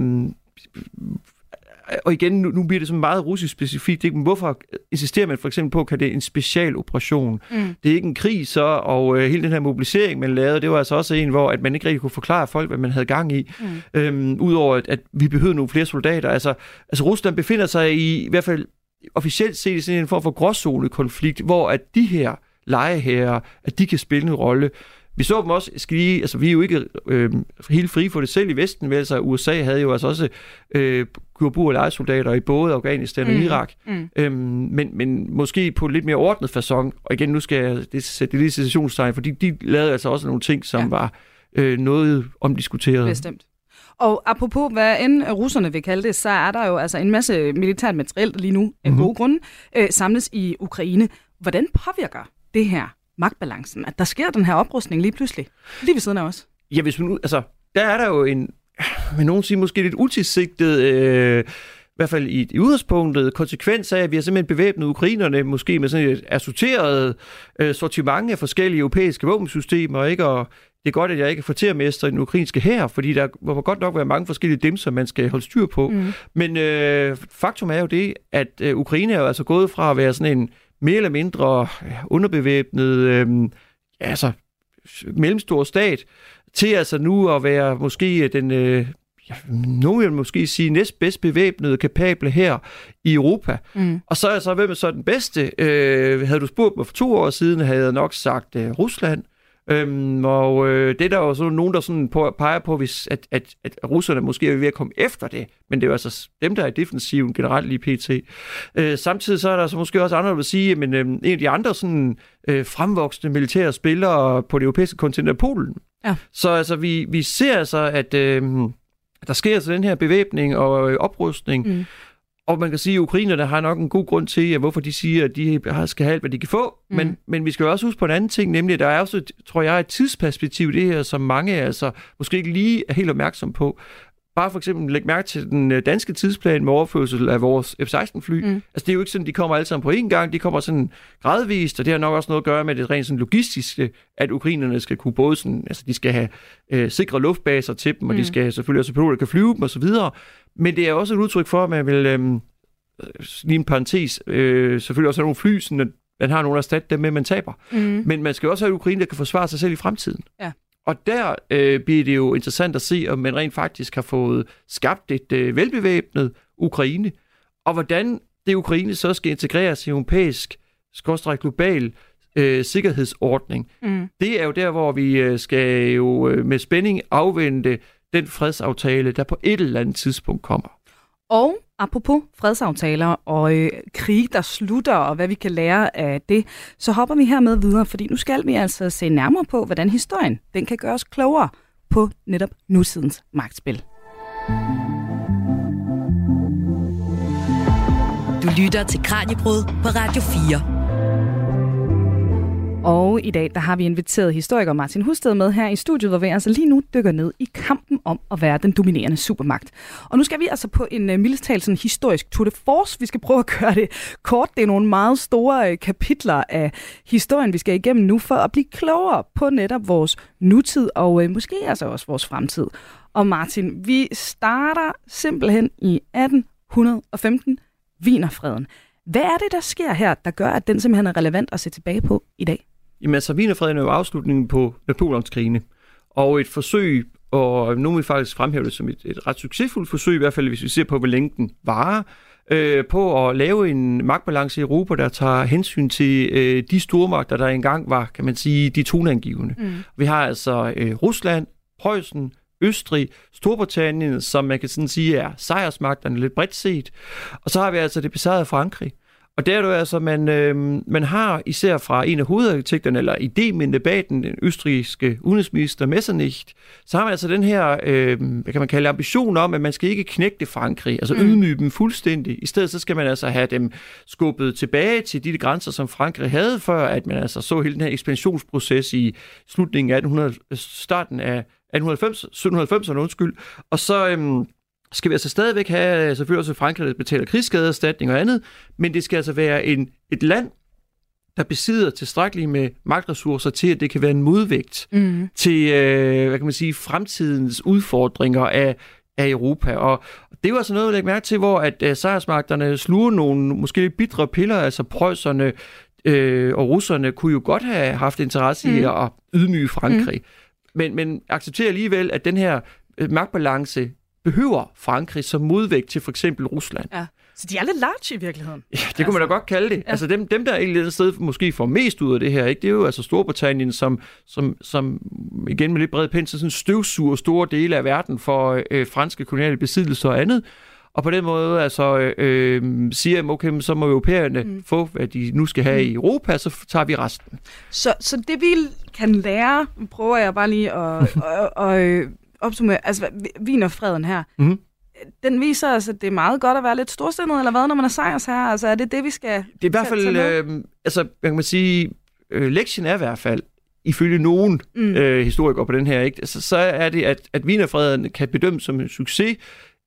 og igen, nu, nu bliver det så meget russisk specifikt. Ikke? Men hvorfor insisterer man for eksempel på, at det er en specialoperation? Mm. Det er ikke en krig så, og øh, hele den her mobilisering, man lavede, det var altså også en, hvor at man ikke rigtig kunne forklare folk, hvad man havde gang i. Mm. Øhm, Udover at, at vi behøvede nogle flere soldater. Altså, altså Rusland befinder sig i, i hvert fald officielt set i sådan en form for gråzone-konflikt, hvor at de her lejeherrer, at de kan spille en rolle. Vi så dem også, skal lige, altså vi er jo ikke øh, helt frie for det selv i Vesten, men altså USA havde jo altså også øh, kurbu og lejesoldater i både Afghanistan og mm. Irak, mm. Øhm, men, men måske på lidt mere ordnet façon, og igen, nu skal jeg det, sætte det lige situationstegn, fordi de lavede altså også nogle ting, som ja. var øh, noget omdiskuteret. Bestemt. Og apropos, hvad end russerne vil kalde det, så er der jo altså en masse militært materiel lige nu, af mm-hmm. gode grunde, øh, samles i Ukraine. Hvordan påvirker det her magtbalancen, at der sker den her oprustning lige pludselig, lige ved siden af os? Ja, hvis man, altså, der er der jo en, men nogen siger måske lidt utilsigtet, øh, i hvert fald i, i udgangspunktet, konsekvens af, at vi har simpelthen bevæbnet ukrainerne, måske med sådan et assorteret øh, sortiment af forskellige europæiske våbensystemer, ikke? Og det er godt, at jeg ikke er kvartermester i den ukrainske her, fordi der må godt nok være mange forskellige dem, som man skal holde styr på. Mm. Men øh, faktum er jo det, at øh, Ukraine er jo altså gået fra at være sådan en mere eller mindre underbevæbnet, øh, altså mellemstor stat, til altså nu at være måske den, øh, nogen vil måske sige, næstbedst bevæbnede, kapable her i Europa. Mm. Og så er så, hvem er så den bedste? Øh, havde du spurgt mig for to år siden, havde jeg nok sagt øh, Rusland. Øhm, og øh, det er der jo så nogen, der sådan på, peger på, hvis, at, at, at russerne måske er ved at komme efter det, men det er jo altså dem, der er i defensiven generelt lige pt. Øh, samtidig så er der så måske også andre, der vil sige, at øh, en af de andre sådan, øh, fremvoksende militære spillere på det europæiske kontinent er Polen. Ja. Så altså, vi, vi ser altså, at øh, der sker altså den her bevæbning og øh, oprustning, mm. Og man kan sige, at ukrainerne har nok en god grund til, hvorfor de siger, at de skal have alt, hvad de kan få. Mm. Men, men vi skal jo også huske på en anden ting, nemlig at der er også, tror jeg, et tidsperspektiv i det her, som mange altså måske ikke lige er helt opmærksom på. Bare for eksempel læg mærke til den øh, danske tidsplan med overførsel af vores F-16-fly. Mm. Altså det er jo ikke sådan, de kommer alle sammen på én gang, de kommer sådan gradvist, og det har nok også noget at gøre med det rent sådan logistiske, at ukrainerne skal kunne både sådan, altså de skal have øh, sikre luftbaser til dem, og mm. de skal selvfølgelig også piloter, der kan flyve dem osv., men det er også et udtryk for, at man vil, øh, lige en parentes, øh, selvfølgelig også have nogle fly, sådan at man har nogen at erstatte dem med, man taber. Mm. Men man skal også have Ukraine, der kan forsvare sig selv i fremtiden. Ja. Og der øh, bliver det jo interessant at se, om man rent faktisk har fået skabt et øh, velbevæbnet Ukraine, og hvordan det Ukraine så skal integreres i europæisk, skorstræk global øh, sikkerhedsordning. Mm. Det er jo der, hvor vi øh, skal jo øh, med spænding afvente den fredsaftale, der på et eller andet tidspunkt kommer. Og apropos fredsaftaler og øh, krig, der slutter, og hvad vi kan lære af det, så hopper vi hermed videre, fordi nu skal vi altså se nærmere på, hvordan historien den kan gøre os klogere på netop nutidens magtspil. Du lytter til Kranjebrud på Radio 4. Og i dag der har vi inviteret historiker Martin Husted med her i studiet, hvor vi altså lige nu dykker ned i kampen om at være den dominerende supermagt. Og nu skal vi altså på en uh, mildest talt sådan historisk tour de force. Vi skal prøve at gøre det kort. Det er nogle meget store uh, kapitler af historien, vi skal igennem nu for at blive klogere på netop vores nutid og uh, måske altså også vores fremtid. Og Martin, vi starter simpelthen i 1815, Wienerfreden. Hvad er det, der sker her, der gør, at den simpelthen er relevant at se tilbage på i dag? Jamen altså, Wienerfreden er jo afslutningen på Napoleonskrigene, og et forsøg, og nu vil faktisk fremhæve det som et, et ret succesfuldt forsøg, i hvert fald hvis vi ser på, hvor længe den varer, øh, på at lave en magtbalance i Europa, der tager hensyn til øh, de stormagter, der engang var, kan man sige, de toneangivende. Mm. Vi har altså øh, Rusland, Preussen, Østrig, Storbritannien, som man kan sådan sige er sejrsmagterne lidt bredt set. Og så har vi altså det besejrede Frankrig. Og der er det altså, man, øh, man har især fra en af hovedarkitekterne, eller idémændene bag den, den østrigske udenrigsminister Messernicht, så har man altså den her, øh, hvad kan man kalde ambition om, at man skal ikke knægte Frankrig, altså mm. ydmyge dem fuldstændig. I stedet så skal man altså have dem skubbet tilbage til de grænser, som Frankrig havde, før at man altså så hele den her ekspansionsproces i slutningen af 1800, starten af 1890, 1790'erne, undskyld. Og så... Øh, skal vi altså stadigvæk have, selvfølgelig også Frankrig, der betaler krigsskadeerstatning og andet, men det skal altså være en, et land, der besidder tilstrækkeligt med magtressourcer til, at det kan være en modvægt mm. til, øh, hvad kan man sige, fremtidens udfordringer af, af Europa. Og det er jo altså noget at lægge mærke til, hvor at uh, sejrsmagterne sluger nogle måske lidt bitre piller, altså prøjserne øh, og russerne kunne jo godt have haft interesse mm. i at ydmyge Frankrig. Mm. Men, men accepterer alligevel, at den her øh, magtbalance behøver Frankrig som modvægt til for eksempel Rusland. Ja. Så de er lidt large i virkeligheden. Ja, det kunne altså, man da altså. godt kalde det. Ja. Altså dem, dem der et sted måske får mest ud af det her, ikke? det er jo altså Storbritannien, som, som, som igen med lidt bred pensel, sådan støvsuger store dele af verden for øh, franske koloniale besiddelser og andet. Og på den måde altså, øh, øh siger, okay, så må europæerne mm. få, hvad de nu skal have mm. i Europa, så tager vi resten. Så, så det vi kan lære, prøver jeg bare lige at, at, at, at opsummere, altså Wienerfreden her, mm den viser os, at det er meget godt at være lidt storsindet, eller hvad, når man er sejrsherre? Altså, er det det, vi skal Det er i hvert fald, øh, altså, man kan sige, øh, lektien er i hvert fald, ifølge nogen mm. øh, historikere på den her, ikke? Altså, så er det, at, at Wienerfreden kan bedømmes som en succes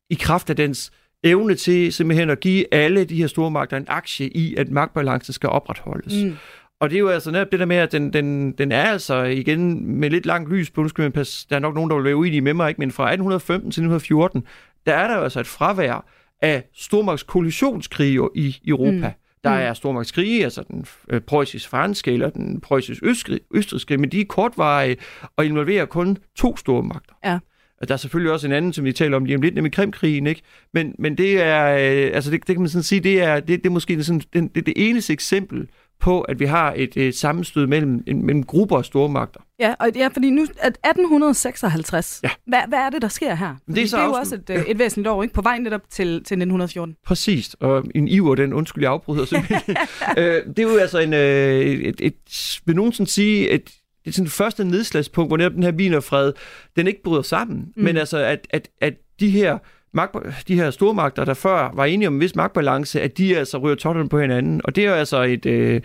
i kraft af dens evne til simpelthen at give alle de her store magter en aktie i, at magtbalancen skal opretholdes. Mm. Og det er jo altså netop det der med, at den, den, den er altså igen med lidt langt lys på, nu skal man passe, der er nok nogen, der vil være uenige med mig, ikke? men fra 1815 til 1914, der er der jo altså et fravær af stormagtskoalitionskrige i Europa. Mm. Der mm. er stormagtskrige, altså den øh, preussisk-franske eller den preussisk-østrigske, men de er kortvarige og involverer kun to stormagter. Ja. Der er selvfølgelig også en anden, som vi taler om lige om lidt, nemlig Krimkrigen, ikke? Men, men det er, øh, altså det, det kan man sådan sige, det er, det, det er måske sådan, det, det, det eneste eksempel på, at vi har et, et sammenstød mellem, mellem grupper af stormagter. Ja, og ja, fordi nu at 1856, ja. Hvad, hvad er det, der sker her? det er, så det er jo også et, ja. et væsentligt år, ikke? På vej netop til, til 1914. Præcis, og en iver, den undskyld, jeg afbryder simpelthen. øh, det er jo altså en, øh, et, et, et, vil nogen sådan sige, et, det er sådan det første nedslagspunkt, hvor netop den her Wienerfred, den ikke bryder sammen, mm. men altså, at, at, at de her magt, de her stormagter, der før var enige om en vis magtbalance, at de altså ryger totterne på hinanden. Og det er jo altså et... Øh,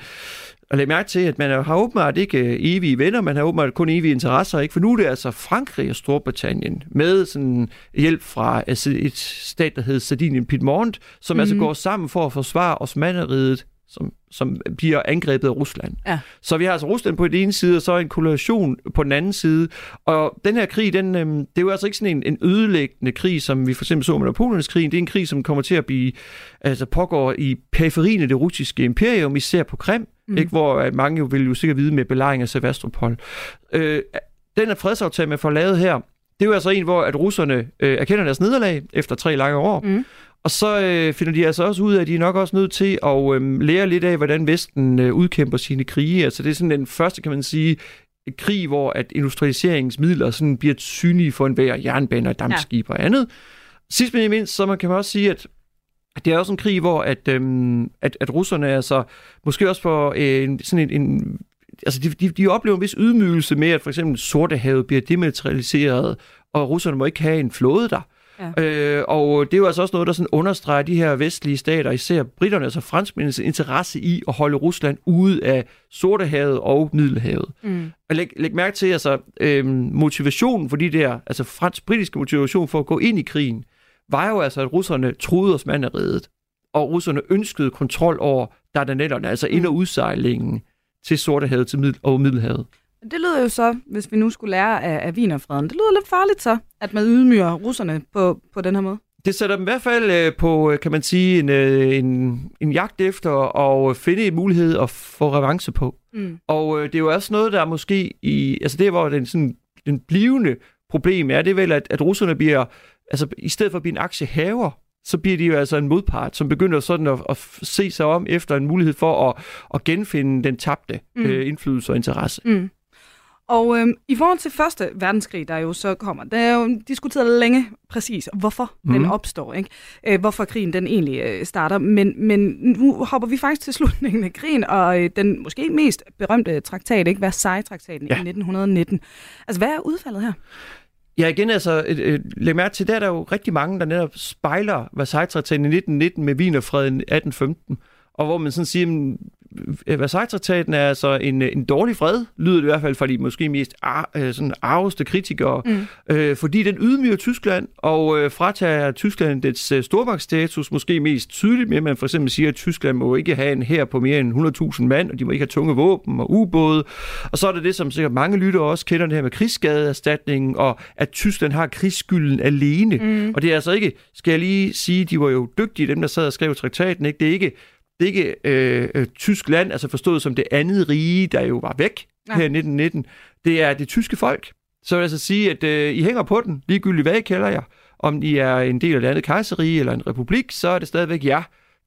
at lægge mærke til, at man har åbenbart ikke øh, evige venner, man har åbenbart kun evige interesser, ikke? for nu er det altså Frankrig og Storbritannien med sådan hjælp fra altså et stat, der hedder Sardinien Piedmont, som mm-hmm. altså går sammen for at forsvare Osmaneriet som, som bliver angrebet af Rusland. Ja. Så vi har altså Rusland på den ene side, og så en koalition på den anden side. Og den her krig, den, øhm, det er jo altså ikke sådan en, en ødelæggende krig, som vi for eksempel så med Napoleons krig. Det er en krig, som kommer til at blive, altså pågår i periferien af det russiske imperium, især på Krim, mm. ikke, hvor mange jo vil jo sikkert vide med belejring af Sevastopol. Øh, den her fredsaftale, man får lavet her, det er jo altså en, hvor at russerne øh, erkender deres nederlag efter tre lange år, mm. Og så øh, finder de altså også ud af, at de er nok også nødt til at øh, lære lidt af, hvordan Vesten øh, udkæmper sine krige. Altså det er sådan den første, kan man sige, krig, hvor at industrialiseringsmidler sådan bliver synlige for enhver jernbaner, dampskib ja. og andet. Sidst men ikke mindst, så man kan man også sige, at det er også en krig, hvor at, øhm, at, at russerne altså måske også får øh, sådan en, en altså de, de, de oplever en vis ydmygelse med, at for eksempel Sortehavet bliver demilitariseret, og russerne må ikke have en flåde der. Ja. Øh, og det er jo altså også noget, der sådan understreger de her vestlige stater, især britterne, altså franskmændenes interesse i at holde Rusland ude af Sortehavet og Middelhavet. Mm. Og læg, læg mærke til, altså øh, motivationen for de der, altså fransk-britiske motivation for at gå ind i krigen, var jo altså, at russerne troede os reddet, og russerne ønskede kontrol over Dardanellerne, altså mm. ind- og udsejlingen til Sortehavet til Middel- og Middelhavet. Det lyder jo så, hvis vi nu skulle lære af, af Wienerfreden, det lyder lidt farligt så, at man ydmyger russerne på, på den her måde. Det sætter dem i hvert fald øh, på, øh, kan man sige, en, øh, en, en jagt efter at finde en mulighed at få revanche på. Mm. Og det er jo også noget, der er måske i, altså det, hvor den, sådan, den blivende problem er, det er vel, at, at russerne bliver, altså i stedet for at blive en aktiehaver, så bliver de jo altså en modpart, som begynder sådan at, at se sig om efter en mulighed for at, at genfinde den tabte mm. øh, indflydelse og interesse. Mm. Og øhm, i forhold til Første Verdenskrig, der jo så kommer, der er jo diskuteret længe præcis, hvorfor mm. den opstår, ikke? Øh, hvorfor krigen den egentlig øh, starter. Men, men nu hopper vi faktisk til slutningen af krigen, og øh, den måske mest berømte traktat, ikke? Versailles-traktaten ja. i 1919. Altså, hvad er udfaldet her? Ja, igen, altså, læg mærke til, der er der jo rigtig mange, der netop spejler Versailles-traktaten i 1919 med Wienerfreden 1815, og hvor man sådan siger, Versailles-traktaten er altså en, en dårlig fred, lyder det i hvert fald fra de måske mest ar, øh, sådan arveste kritikere, mm. øh, fordi den ydmyger Tyskland og øh, fratager Tyskland dets øh, stormagtsstatus, måske mest tydeligt med, at man for eksempel siger, at Tyskland må ikke have en her på mere end 100.000 mand, og de må ikke have tunge våben og ubåde. Og så er det det, som sikkert mange lytter også kender, det her med krigsskadeerstatningen, og at Tyskland har krigsskylden alene. Mm. Og det er altså ikke, skal jeg lige sige, de var jo dygtige, dem der sad og skrev traktaten, ikke? det er ikke ikke øh, øh, tysk land, altså forstået som det andet rige, der jo var væk ja. her i 1919. Det er det tyske folk. Så vil jeg altså sige, at øh, I hænger på den, ligegyldigt hvad I kalder jer. Om I er en del af det andet kejserige eller en republik, så er det stadigvæk jer,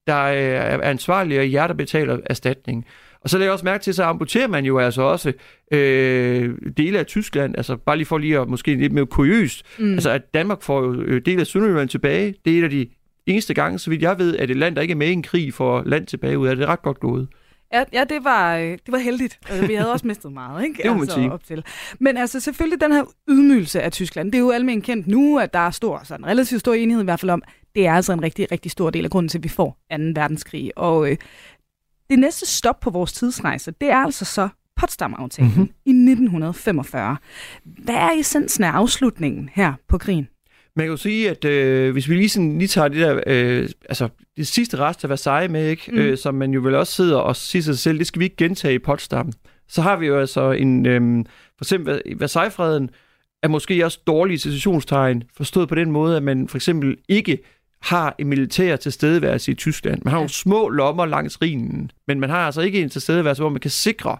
der øh, er ansvarlige, og jer, der betaler erstatning. Og så lægger jeg også mærke til, så amputerer man jo altså også øh, dele af Tyskland, altså bare lige for lige at måske lidt mere kuriøst, mm. altså at Danmark får jo øh, dele af Sønderjylland tilbage. Det er et af de eneste gange, så vidt jeg ved, at et land, der ikke er med i en krig, får land tilbage ud af det. Er ret godt gået. Ja, ja det, var, øh, det var heldigt. Altså, vi havde også mistet meget, ikke? det må altså. Op til. Men altså selvfølgelig den her ydmygelse af Tyskland, det er jo almindeligt kendt nu, at der er stor, sådan relativt stor enighed i hvert fald om, det er altså en rigtig, rigtig stor del af grunden til, at vi får 2. verdenskrig. Og øh, det næste stop på vores tidsrejse, det er altså så Potsdam-aftalen mm-hmm. i 1945. Hvad er essensen af afslutningen her på krigen? Man kan jo sige, at øh, hvis vi lige, sådan, lige tager det der, øh, altså det sidste rest af Versailles med, ikke? Mm. Øh, som man jo vel også sidder og siger sig selv, det skal vi ikke gentage i Potsdam. Så har vi jo altså en, øh, for eksempel Versailles-freden, er måske også dårlige situationstegn, forstået på den måde, at man for eksempel ikke har en militær tilstedeværelse i Tyskland. Man har jo små lommer langs Rhinen, men man har altså ikke en tilstedeværelse, hvor man kan sikre,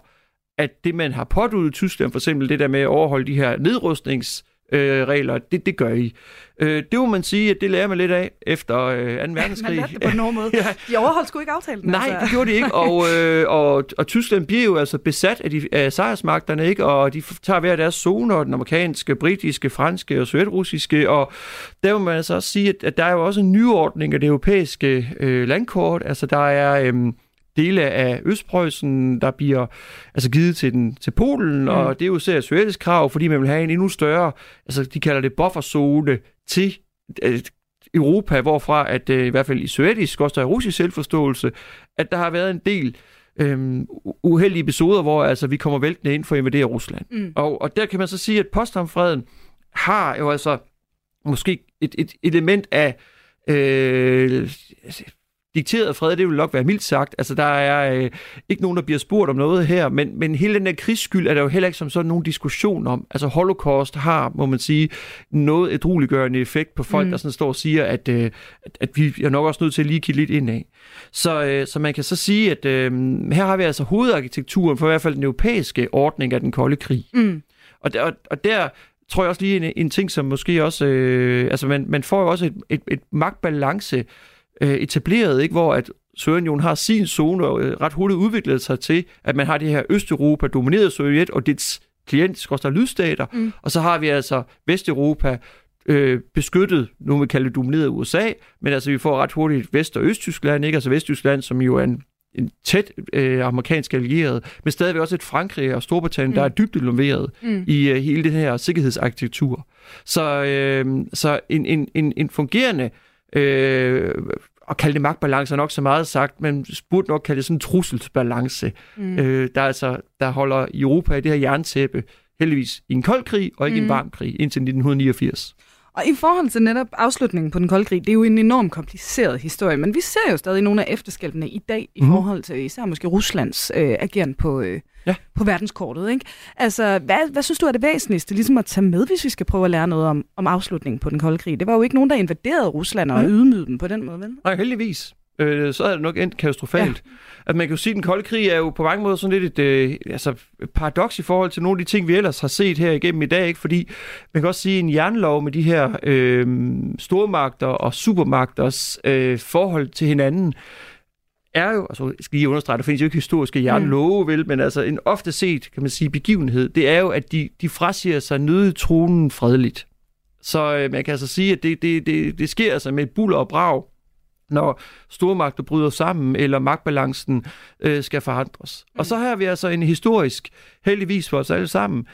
at det, man har påduttet i Tyskland, for eksempel det der med at overholde de her nedrustnings øh, regler. Det, det gør I. Øh, det må man sige, at det lærer man lidt af efter øh, 2. verdenskrig. man det på nogen måde. ja. De overholdt sgu ikke aftalen. Nej, altså. det gjorde de ikke. Og, øh, og, og Tyskland bliver jo altså besat af, de, af sejrsmagterne, ikke? og de tager hver deres zoner, den amerikanske, britiske, franske og sovjetrussiske. Og der må man altså også sige, at, at der er jo også en nyordning af det europæiske øh, landkort. Altså der er... Øh, dele af Østpreussen, der bliver altså givet til, den, til Polen, mm. og det er jo seriøst krav, fordi man vil have en endnu større, altså de kalder det bufferzone til øh, Europa, hvorfra at øh, i hvert fald i sovjetisk, også der russisk selvforståelse, at der har været en del øhm, uheldige episoder, hvor altså, vi kommer væltende ind for at invadere Rusland. Mm. Og, og der kan man så sige, at Potsdam-freden har jo altså måske et, et element af øh, dikteret fred, det vil nok være mildt sagt. Altså, der er øh, ikke nogen, der bliver spurgt om noget her, men, men hele den der krigsskyld er der jo heller ikke som sådan nogen diskussion om. Altså, Holocaust har, må man sige, noget edrueliggørende effekt på folk, mm. der sådan står og siger, at, øh, at, at vi er nok også nødt til at lige kigge lidt ind af. Så, øh, så man kan så sige, at øh, her har vi altså hovedarkitekturen for i hvert fald den europæiske ordning af den kolde krig. Mm. Og, der, og, og der tror jeg også lige en, en ting, som måske også... Øh, altså, man, man får jo også et, et, et magtbalance øh, etableret, ikke? hvor at Sovjetunionen har sin zone og øh, ret hurtigt udviklet sig til, at man har det her Østeuropa domineret af Sovjet og dets klient, lydstater, mm. og så har vi altså Vesteuropa øh, beskyttet, nu vil vi kalde det domineret USA, men altså vi får ret hurtigt Vest- og Østtyskland, ikke? altså Vesttyskland, som jo er en, en tæt øh, amerikansk allieret, men stadigvæk også et Frankrig og Storbritannien, mm. der er dybt involveret mm. i øh, hele den her sikkerhedsarkitektur. Så, øh, så en, en, en, en fungerende øh, at kalde det magtbalance er nok så meget sagt, men burde nok kalde det sådan en trusselsbalance, mm. øh, der, altså, der holder Europa i det her jerntæppe, heldigvis i en kold krig og ikke mm. en varm krig, indtil 1989. Og i forhold til netop afslutningen på den kolde krig, det er jo en enormt kompliceret historie, men vi ser jo stadig nogle af efterskælvene i dag i mm. forhold til især måske Ruslands øh, ageren på, øh, ja. på verdenskortet. Ikke? Altså, hvad, hvad synes du er det væsentligste ligesom at tage med, hvis vi skal prøve at lære noget om, om afslutningen på den kolde krig? Det var jo ikke nogen, der invaderede Rusland og mm. ydmygede dem på den måde, vel? Nej, heldigvis øh, så er det nok endt katastrofalt. Ja. At man kan jo sige, at den kolde krig er jo på mange måder sådan lidt et øh, altså, paradoks i forhold til nogle af de ting, vi ellers har set her igennem i dag. Ikke? Fordi man kan også sige, at en jernlov med de her øh, stormagter og supermagters øh, forhold til hinanden, er jo, altså jeg skal lige understrege, der findes jo ikke historiske jernlove, mm. vel, men altså en ofte set, kan man sige, begivenhed, det er jo, at de, de frasiger sig nøde tronen fredeligt. Så øh, man kan altså sige, at det, det, det, det sker altså med et buller og brag, når stormagter bryder sammen, eller magtbalancen øh, skal forandres. Mm. Og så har vi altså en historisk, heldigvis for os alle sammen,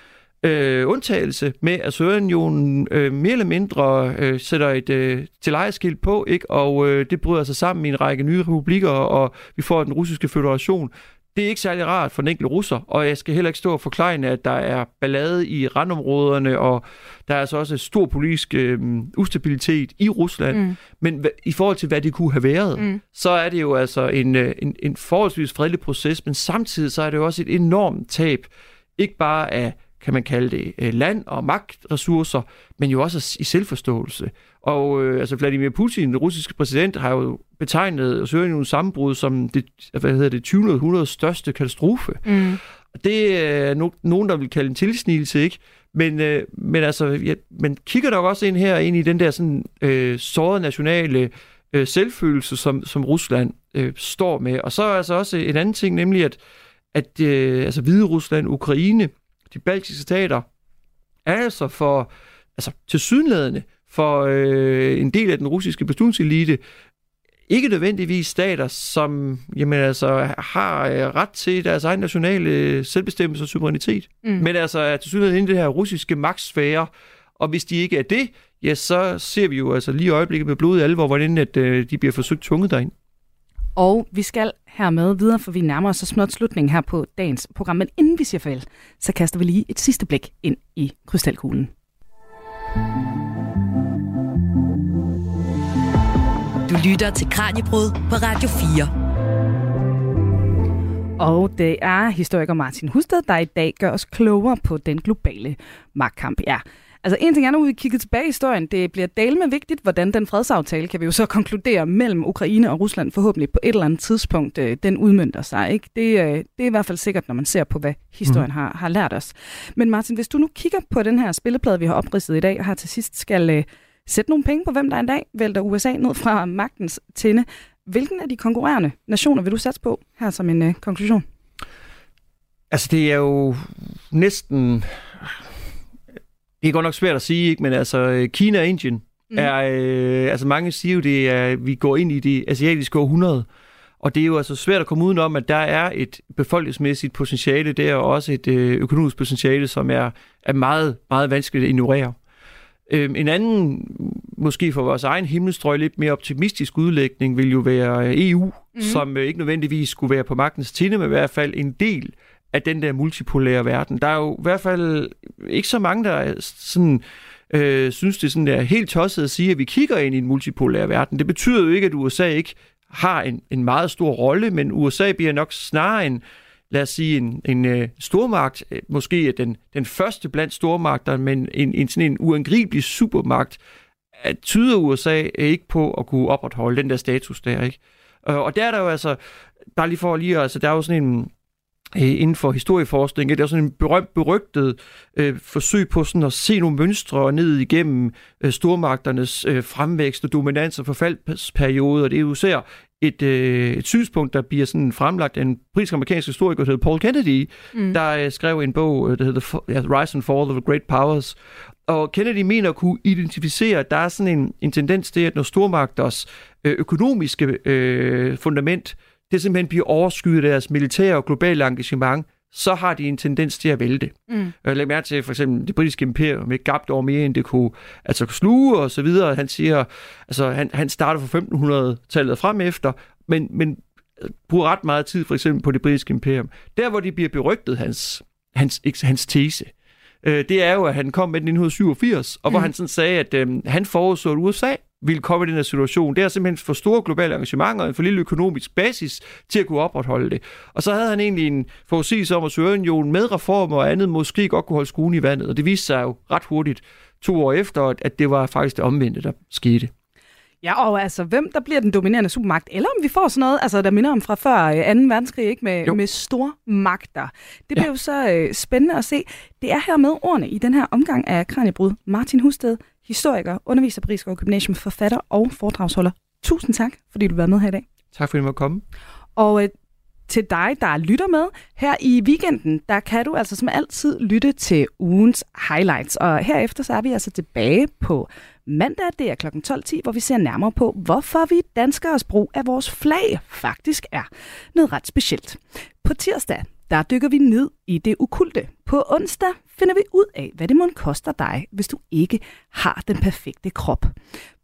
øh, undtagelse med, at Sovjetunionen øh, mere eller mindre øh, sætter et øh, tilejeskilt på, ikke? og øh, det bryder sig sammen i en række nye republikker, og vi får den russiske federation. Det er ikke særlig rart for den enkelte russer, og jeg skal heller ikke stå og forklare, at der er ballade i randområderne, og der er altså også stor politisk øh, ustabilitet i Rusland. Mm. Men i forhold til, hvad det kunne have været, mm. så er det jo altså en, øh, en, en forholdsvis fredelig proces, men samtidig så er det jo også et enormt tab, ikke bare af kan man kalde det, øh, land- og magtressourcer, men jo også i selvforståelse. Og øh, altså Vladimir Putin, den russiske præsident, har jo betegnet Sovjetunionens sammenbrud som det, hvad hedder det, 20. århundredes største katastrofe. Mm. Det er no- nogen, der vil kalde en tilsnigelse, ikke? Men, øh, men altså, ja, man kigger nok også ind her ind i den der sådan øh, sårede nationale øh, selvfølelse, som, som Rusland øh, står med. Og så er altså også en anden ting, nemlig at, at øh, altså Hvide Rusland, Ukraine, de baltiske stater, er altså for, altså til sydenladende, for øh, en del af den russiske beslutningselite, ikke nødvendigvis stater, som jamen, altså, har øh, ret til deres egen nationale selvbestemmelse og suverænitet, mm. men altså er til synligheden i det her russiske magtsfære, og hvis de ikke er det, ja, så ser vi jo altså lige i øjeblikket med blodet alvor, hvordan at, øh, de bliver forsøgt tvunget derind. Og vi skal hermed videre, for vi nærmer os så småt slutningen her på dagens program. Men inden vi siger farvel, så kaster vi lige et sidste blik ind i krystalkuglen. Du lytter til Kranjebrud på Radio 4. Og det er historiker Martin Husted, der i dag gør os klogere på den globale magtkamp. Ja, Altså en ting er, når vi kigger tilbage i historien, det bliver dalme vigtigt, hvordan den fredsaftale, kan vi jo så konkludere, mellem Ukraine og Rusland forhåbentlig på et eller andet tidspunkt, øh, den udmyndter sig. Ikke? Det, øh, det er i hvert fald sikkert, når man ser på, hvad historien mm. har, har lært os. Men Martin, hvis du nu kigger på den her spilleplade, vi har opridset i dag, og her til sidst skal øh, sætte nogle penge på, hvem der en dag vælter USA ned fra magtens tinde, hvilken af de konkurrerende nationer vil du satse på her som en øh, konklusion? Altså det er jo næsten det er godt nok svært at sige, ikke? men altså øh, Kina og Indien mm. er, øh, altså mange siger jo, det er, vi går ind i det asiatiske århundrede, og det er jo altså svært at komme udenom, at der er et befolkningsmæssigt potentiale der, og også et øh, økonomisk potentiale, som er, er meget, meget vanskeligt at ignorere. Øh, en anden, måske for vores egen himmelstrøg, lidt mere optimistisk udlægning, vil jo være EU, mm. som øh, ikke nødvendigvis skulle være på magtens tinde, men i hvert fald en del af den der multipolære verden. Der er jo i hvert fald ikke så mange, der sådan, øh, synes, det er sådan der helt tosset at sige, at vi kigger ind i en multipolær verden. Det betyder jo ikke, at USA ikke har en, en meget stor rolle, men USA bliver nok snarere en, lad os sige, en, en øh, stormagt, øh, måske den, den første blandt stormagter, men en, en sådan en uangribelig supermagt, at tyder USA ikke på at kunne opretholde den der status der, ikke? Øh, og der er der jo altså, bare lige for lige, altså der er jo sådan en, øh, inden for historieforskning. Det er sådan en berømt, berygtet øh, forsøg på sådan at se nogle mønstre ned igennem øh, stormagternes øh, fremvækst og dominans og forfaldsperiode, og det er jo især et, øh, et synspunkt, der bliver sådan fremlagt af en britisk-amerikansk historiker, der hedder Paul Kennedy, mm. der øh, skrev en bog, øh, der hedder ja, Rise and Fall of the Great Powers. Og Kennedy mener at kunne identificere, at der er sådan en, en tendens til, at når stormagters øh, økonomiske øh, fundament det simpelthen bliver overskyet af deres militære og globale engagement, så har de en tendens til at vælte. Mm. Jeg lægger mærke til for eksempel det britiske imperium, med gabt over mere, end det kunne altså, sluge og så videre. Han siger, altså han, han starter fra 1500-tallet frem efter, men, men bruger ret meget tid for eksempel på det britiske imperium. Der, hvor de bliver berygtet, hans, hans, hans tese, øh, det er jo, at han kom med 1987, og mm. hvor han sådan sagde, at øh, han forudså, USA ville komme i den her situation. Det er simpelthen for store globale arrangementer og en for lille økonomisk basis til at kunne opretholde det. Og så havde han egentlig en forudsigelse om, at Sovjetunionen med reformer og andet måske godt kunne holde skruen i vandet. Og det viste sig jo ret hurtigt to år efter, at det var faktisk det omvendte, der skete. Ja, og altså, hvem der bliver den dominerende supermagt, eller om vi får sådan noget, altså der minder om fra før 2. Øh, verdenskrig, ikke med, med store magter. Det bliver ja. jo så øh, spændende at se. Det er her med ordene i den her omgang af Kranjebrud. Martin Husted, historiker, underviser på Rigsgaard Gymnasium, forfatter og foredragsholder. Tusind tak, fordi du var med her i dag. Tak fordi du måtte komme. Og øh, til dig, der lytter med her i weekenden, der kan du altså som altid lytte til ugens highlights. Og herefter så er vi altså tilbage på mandag, det er kl. 12.10, hvor vi ser nærmere på, hvorfor vi danskers brug af vores flag faktisk er noget ret specielt. På tirsdag, der dykker vi ned i det ukulte. På onsdag finder vi ud af, hvad det må koster dig, hvis du ikke har den perfekte krop.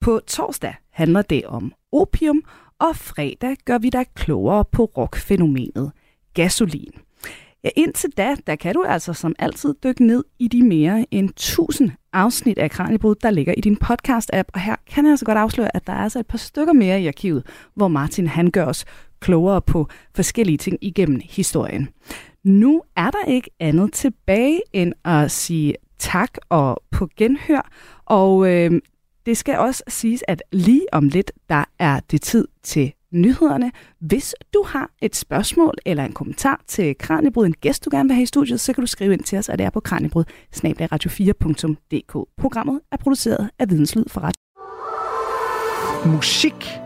På torsdag handler det om opium, og fredag gør vi dig klogere på rockfænomenet gasolin. Ja, indtil da, der kan du altså som altid dykke ned i de mere end 1000 afsnit af Kranjebrud, der ligger i din podcast-app. Og her kan jeg altså godt afsløre, at der er altså et par stykker mere i arkivet, hvor Martin han gør os klogere på forskellige ting igennem historien. Nu er der ikke andet tilbage end at sige tak og på genhør. Og øh, det skal også siges, at lige om lidt, der er det tid til nyhederne. Hvis du har et spørgsmål eller en kommentar til Kranjebrud, en gæst du gerne vil have i studiet, så kan du skrive ind til os, at det er på kranjebrud radio4.dk. Programmet er produceret af Videnslyd for Ret. Musik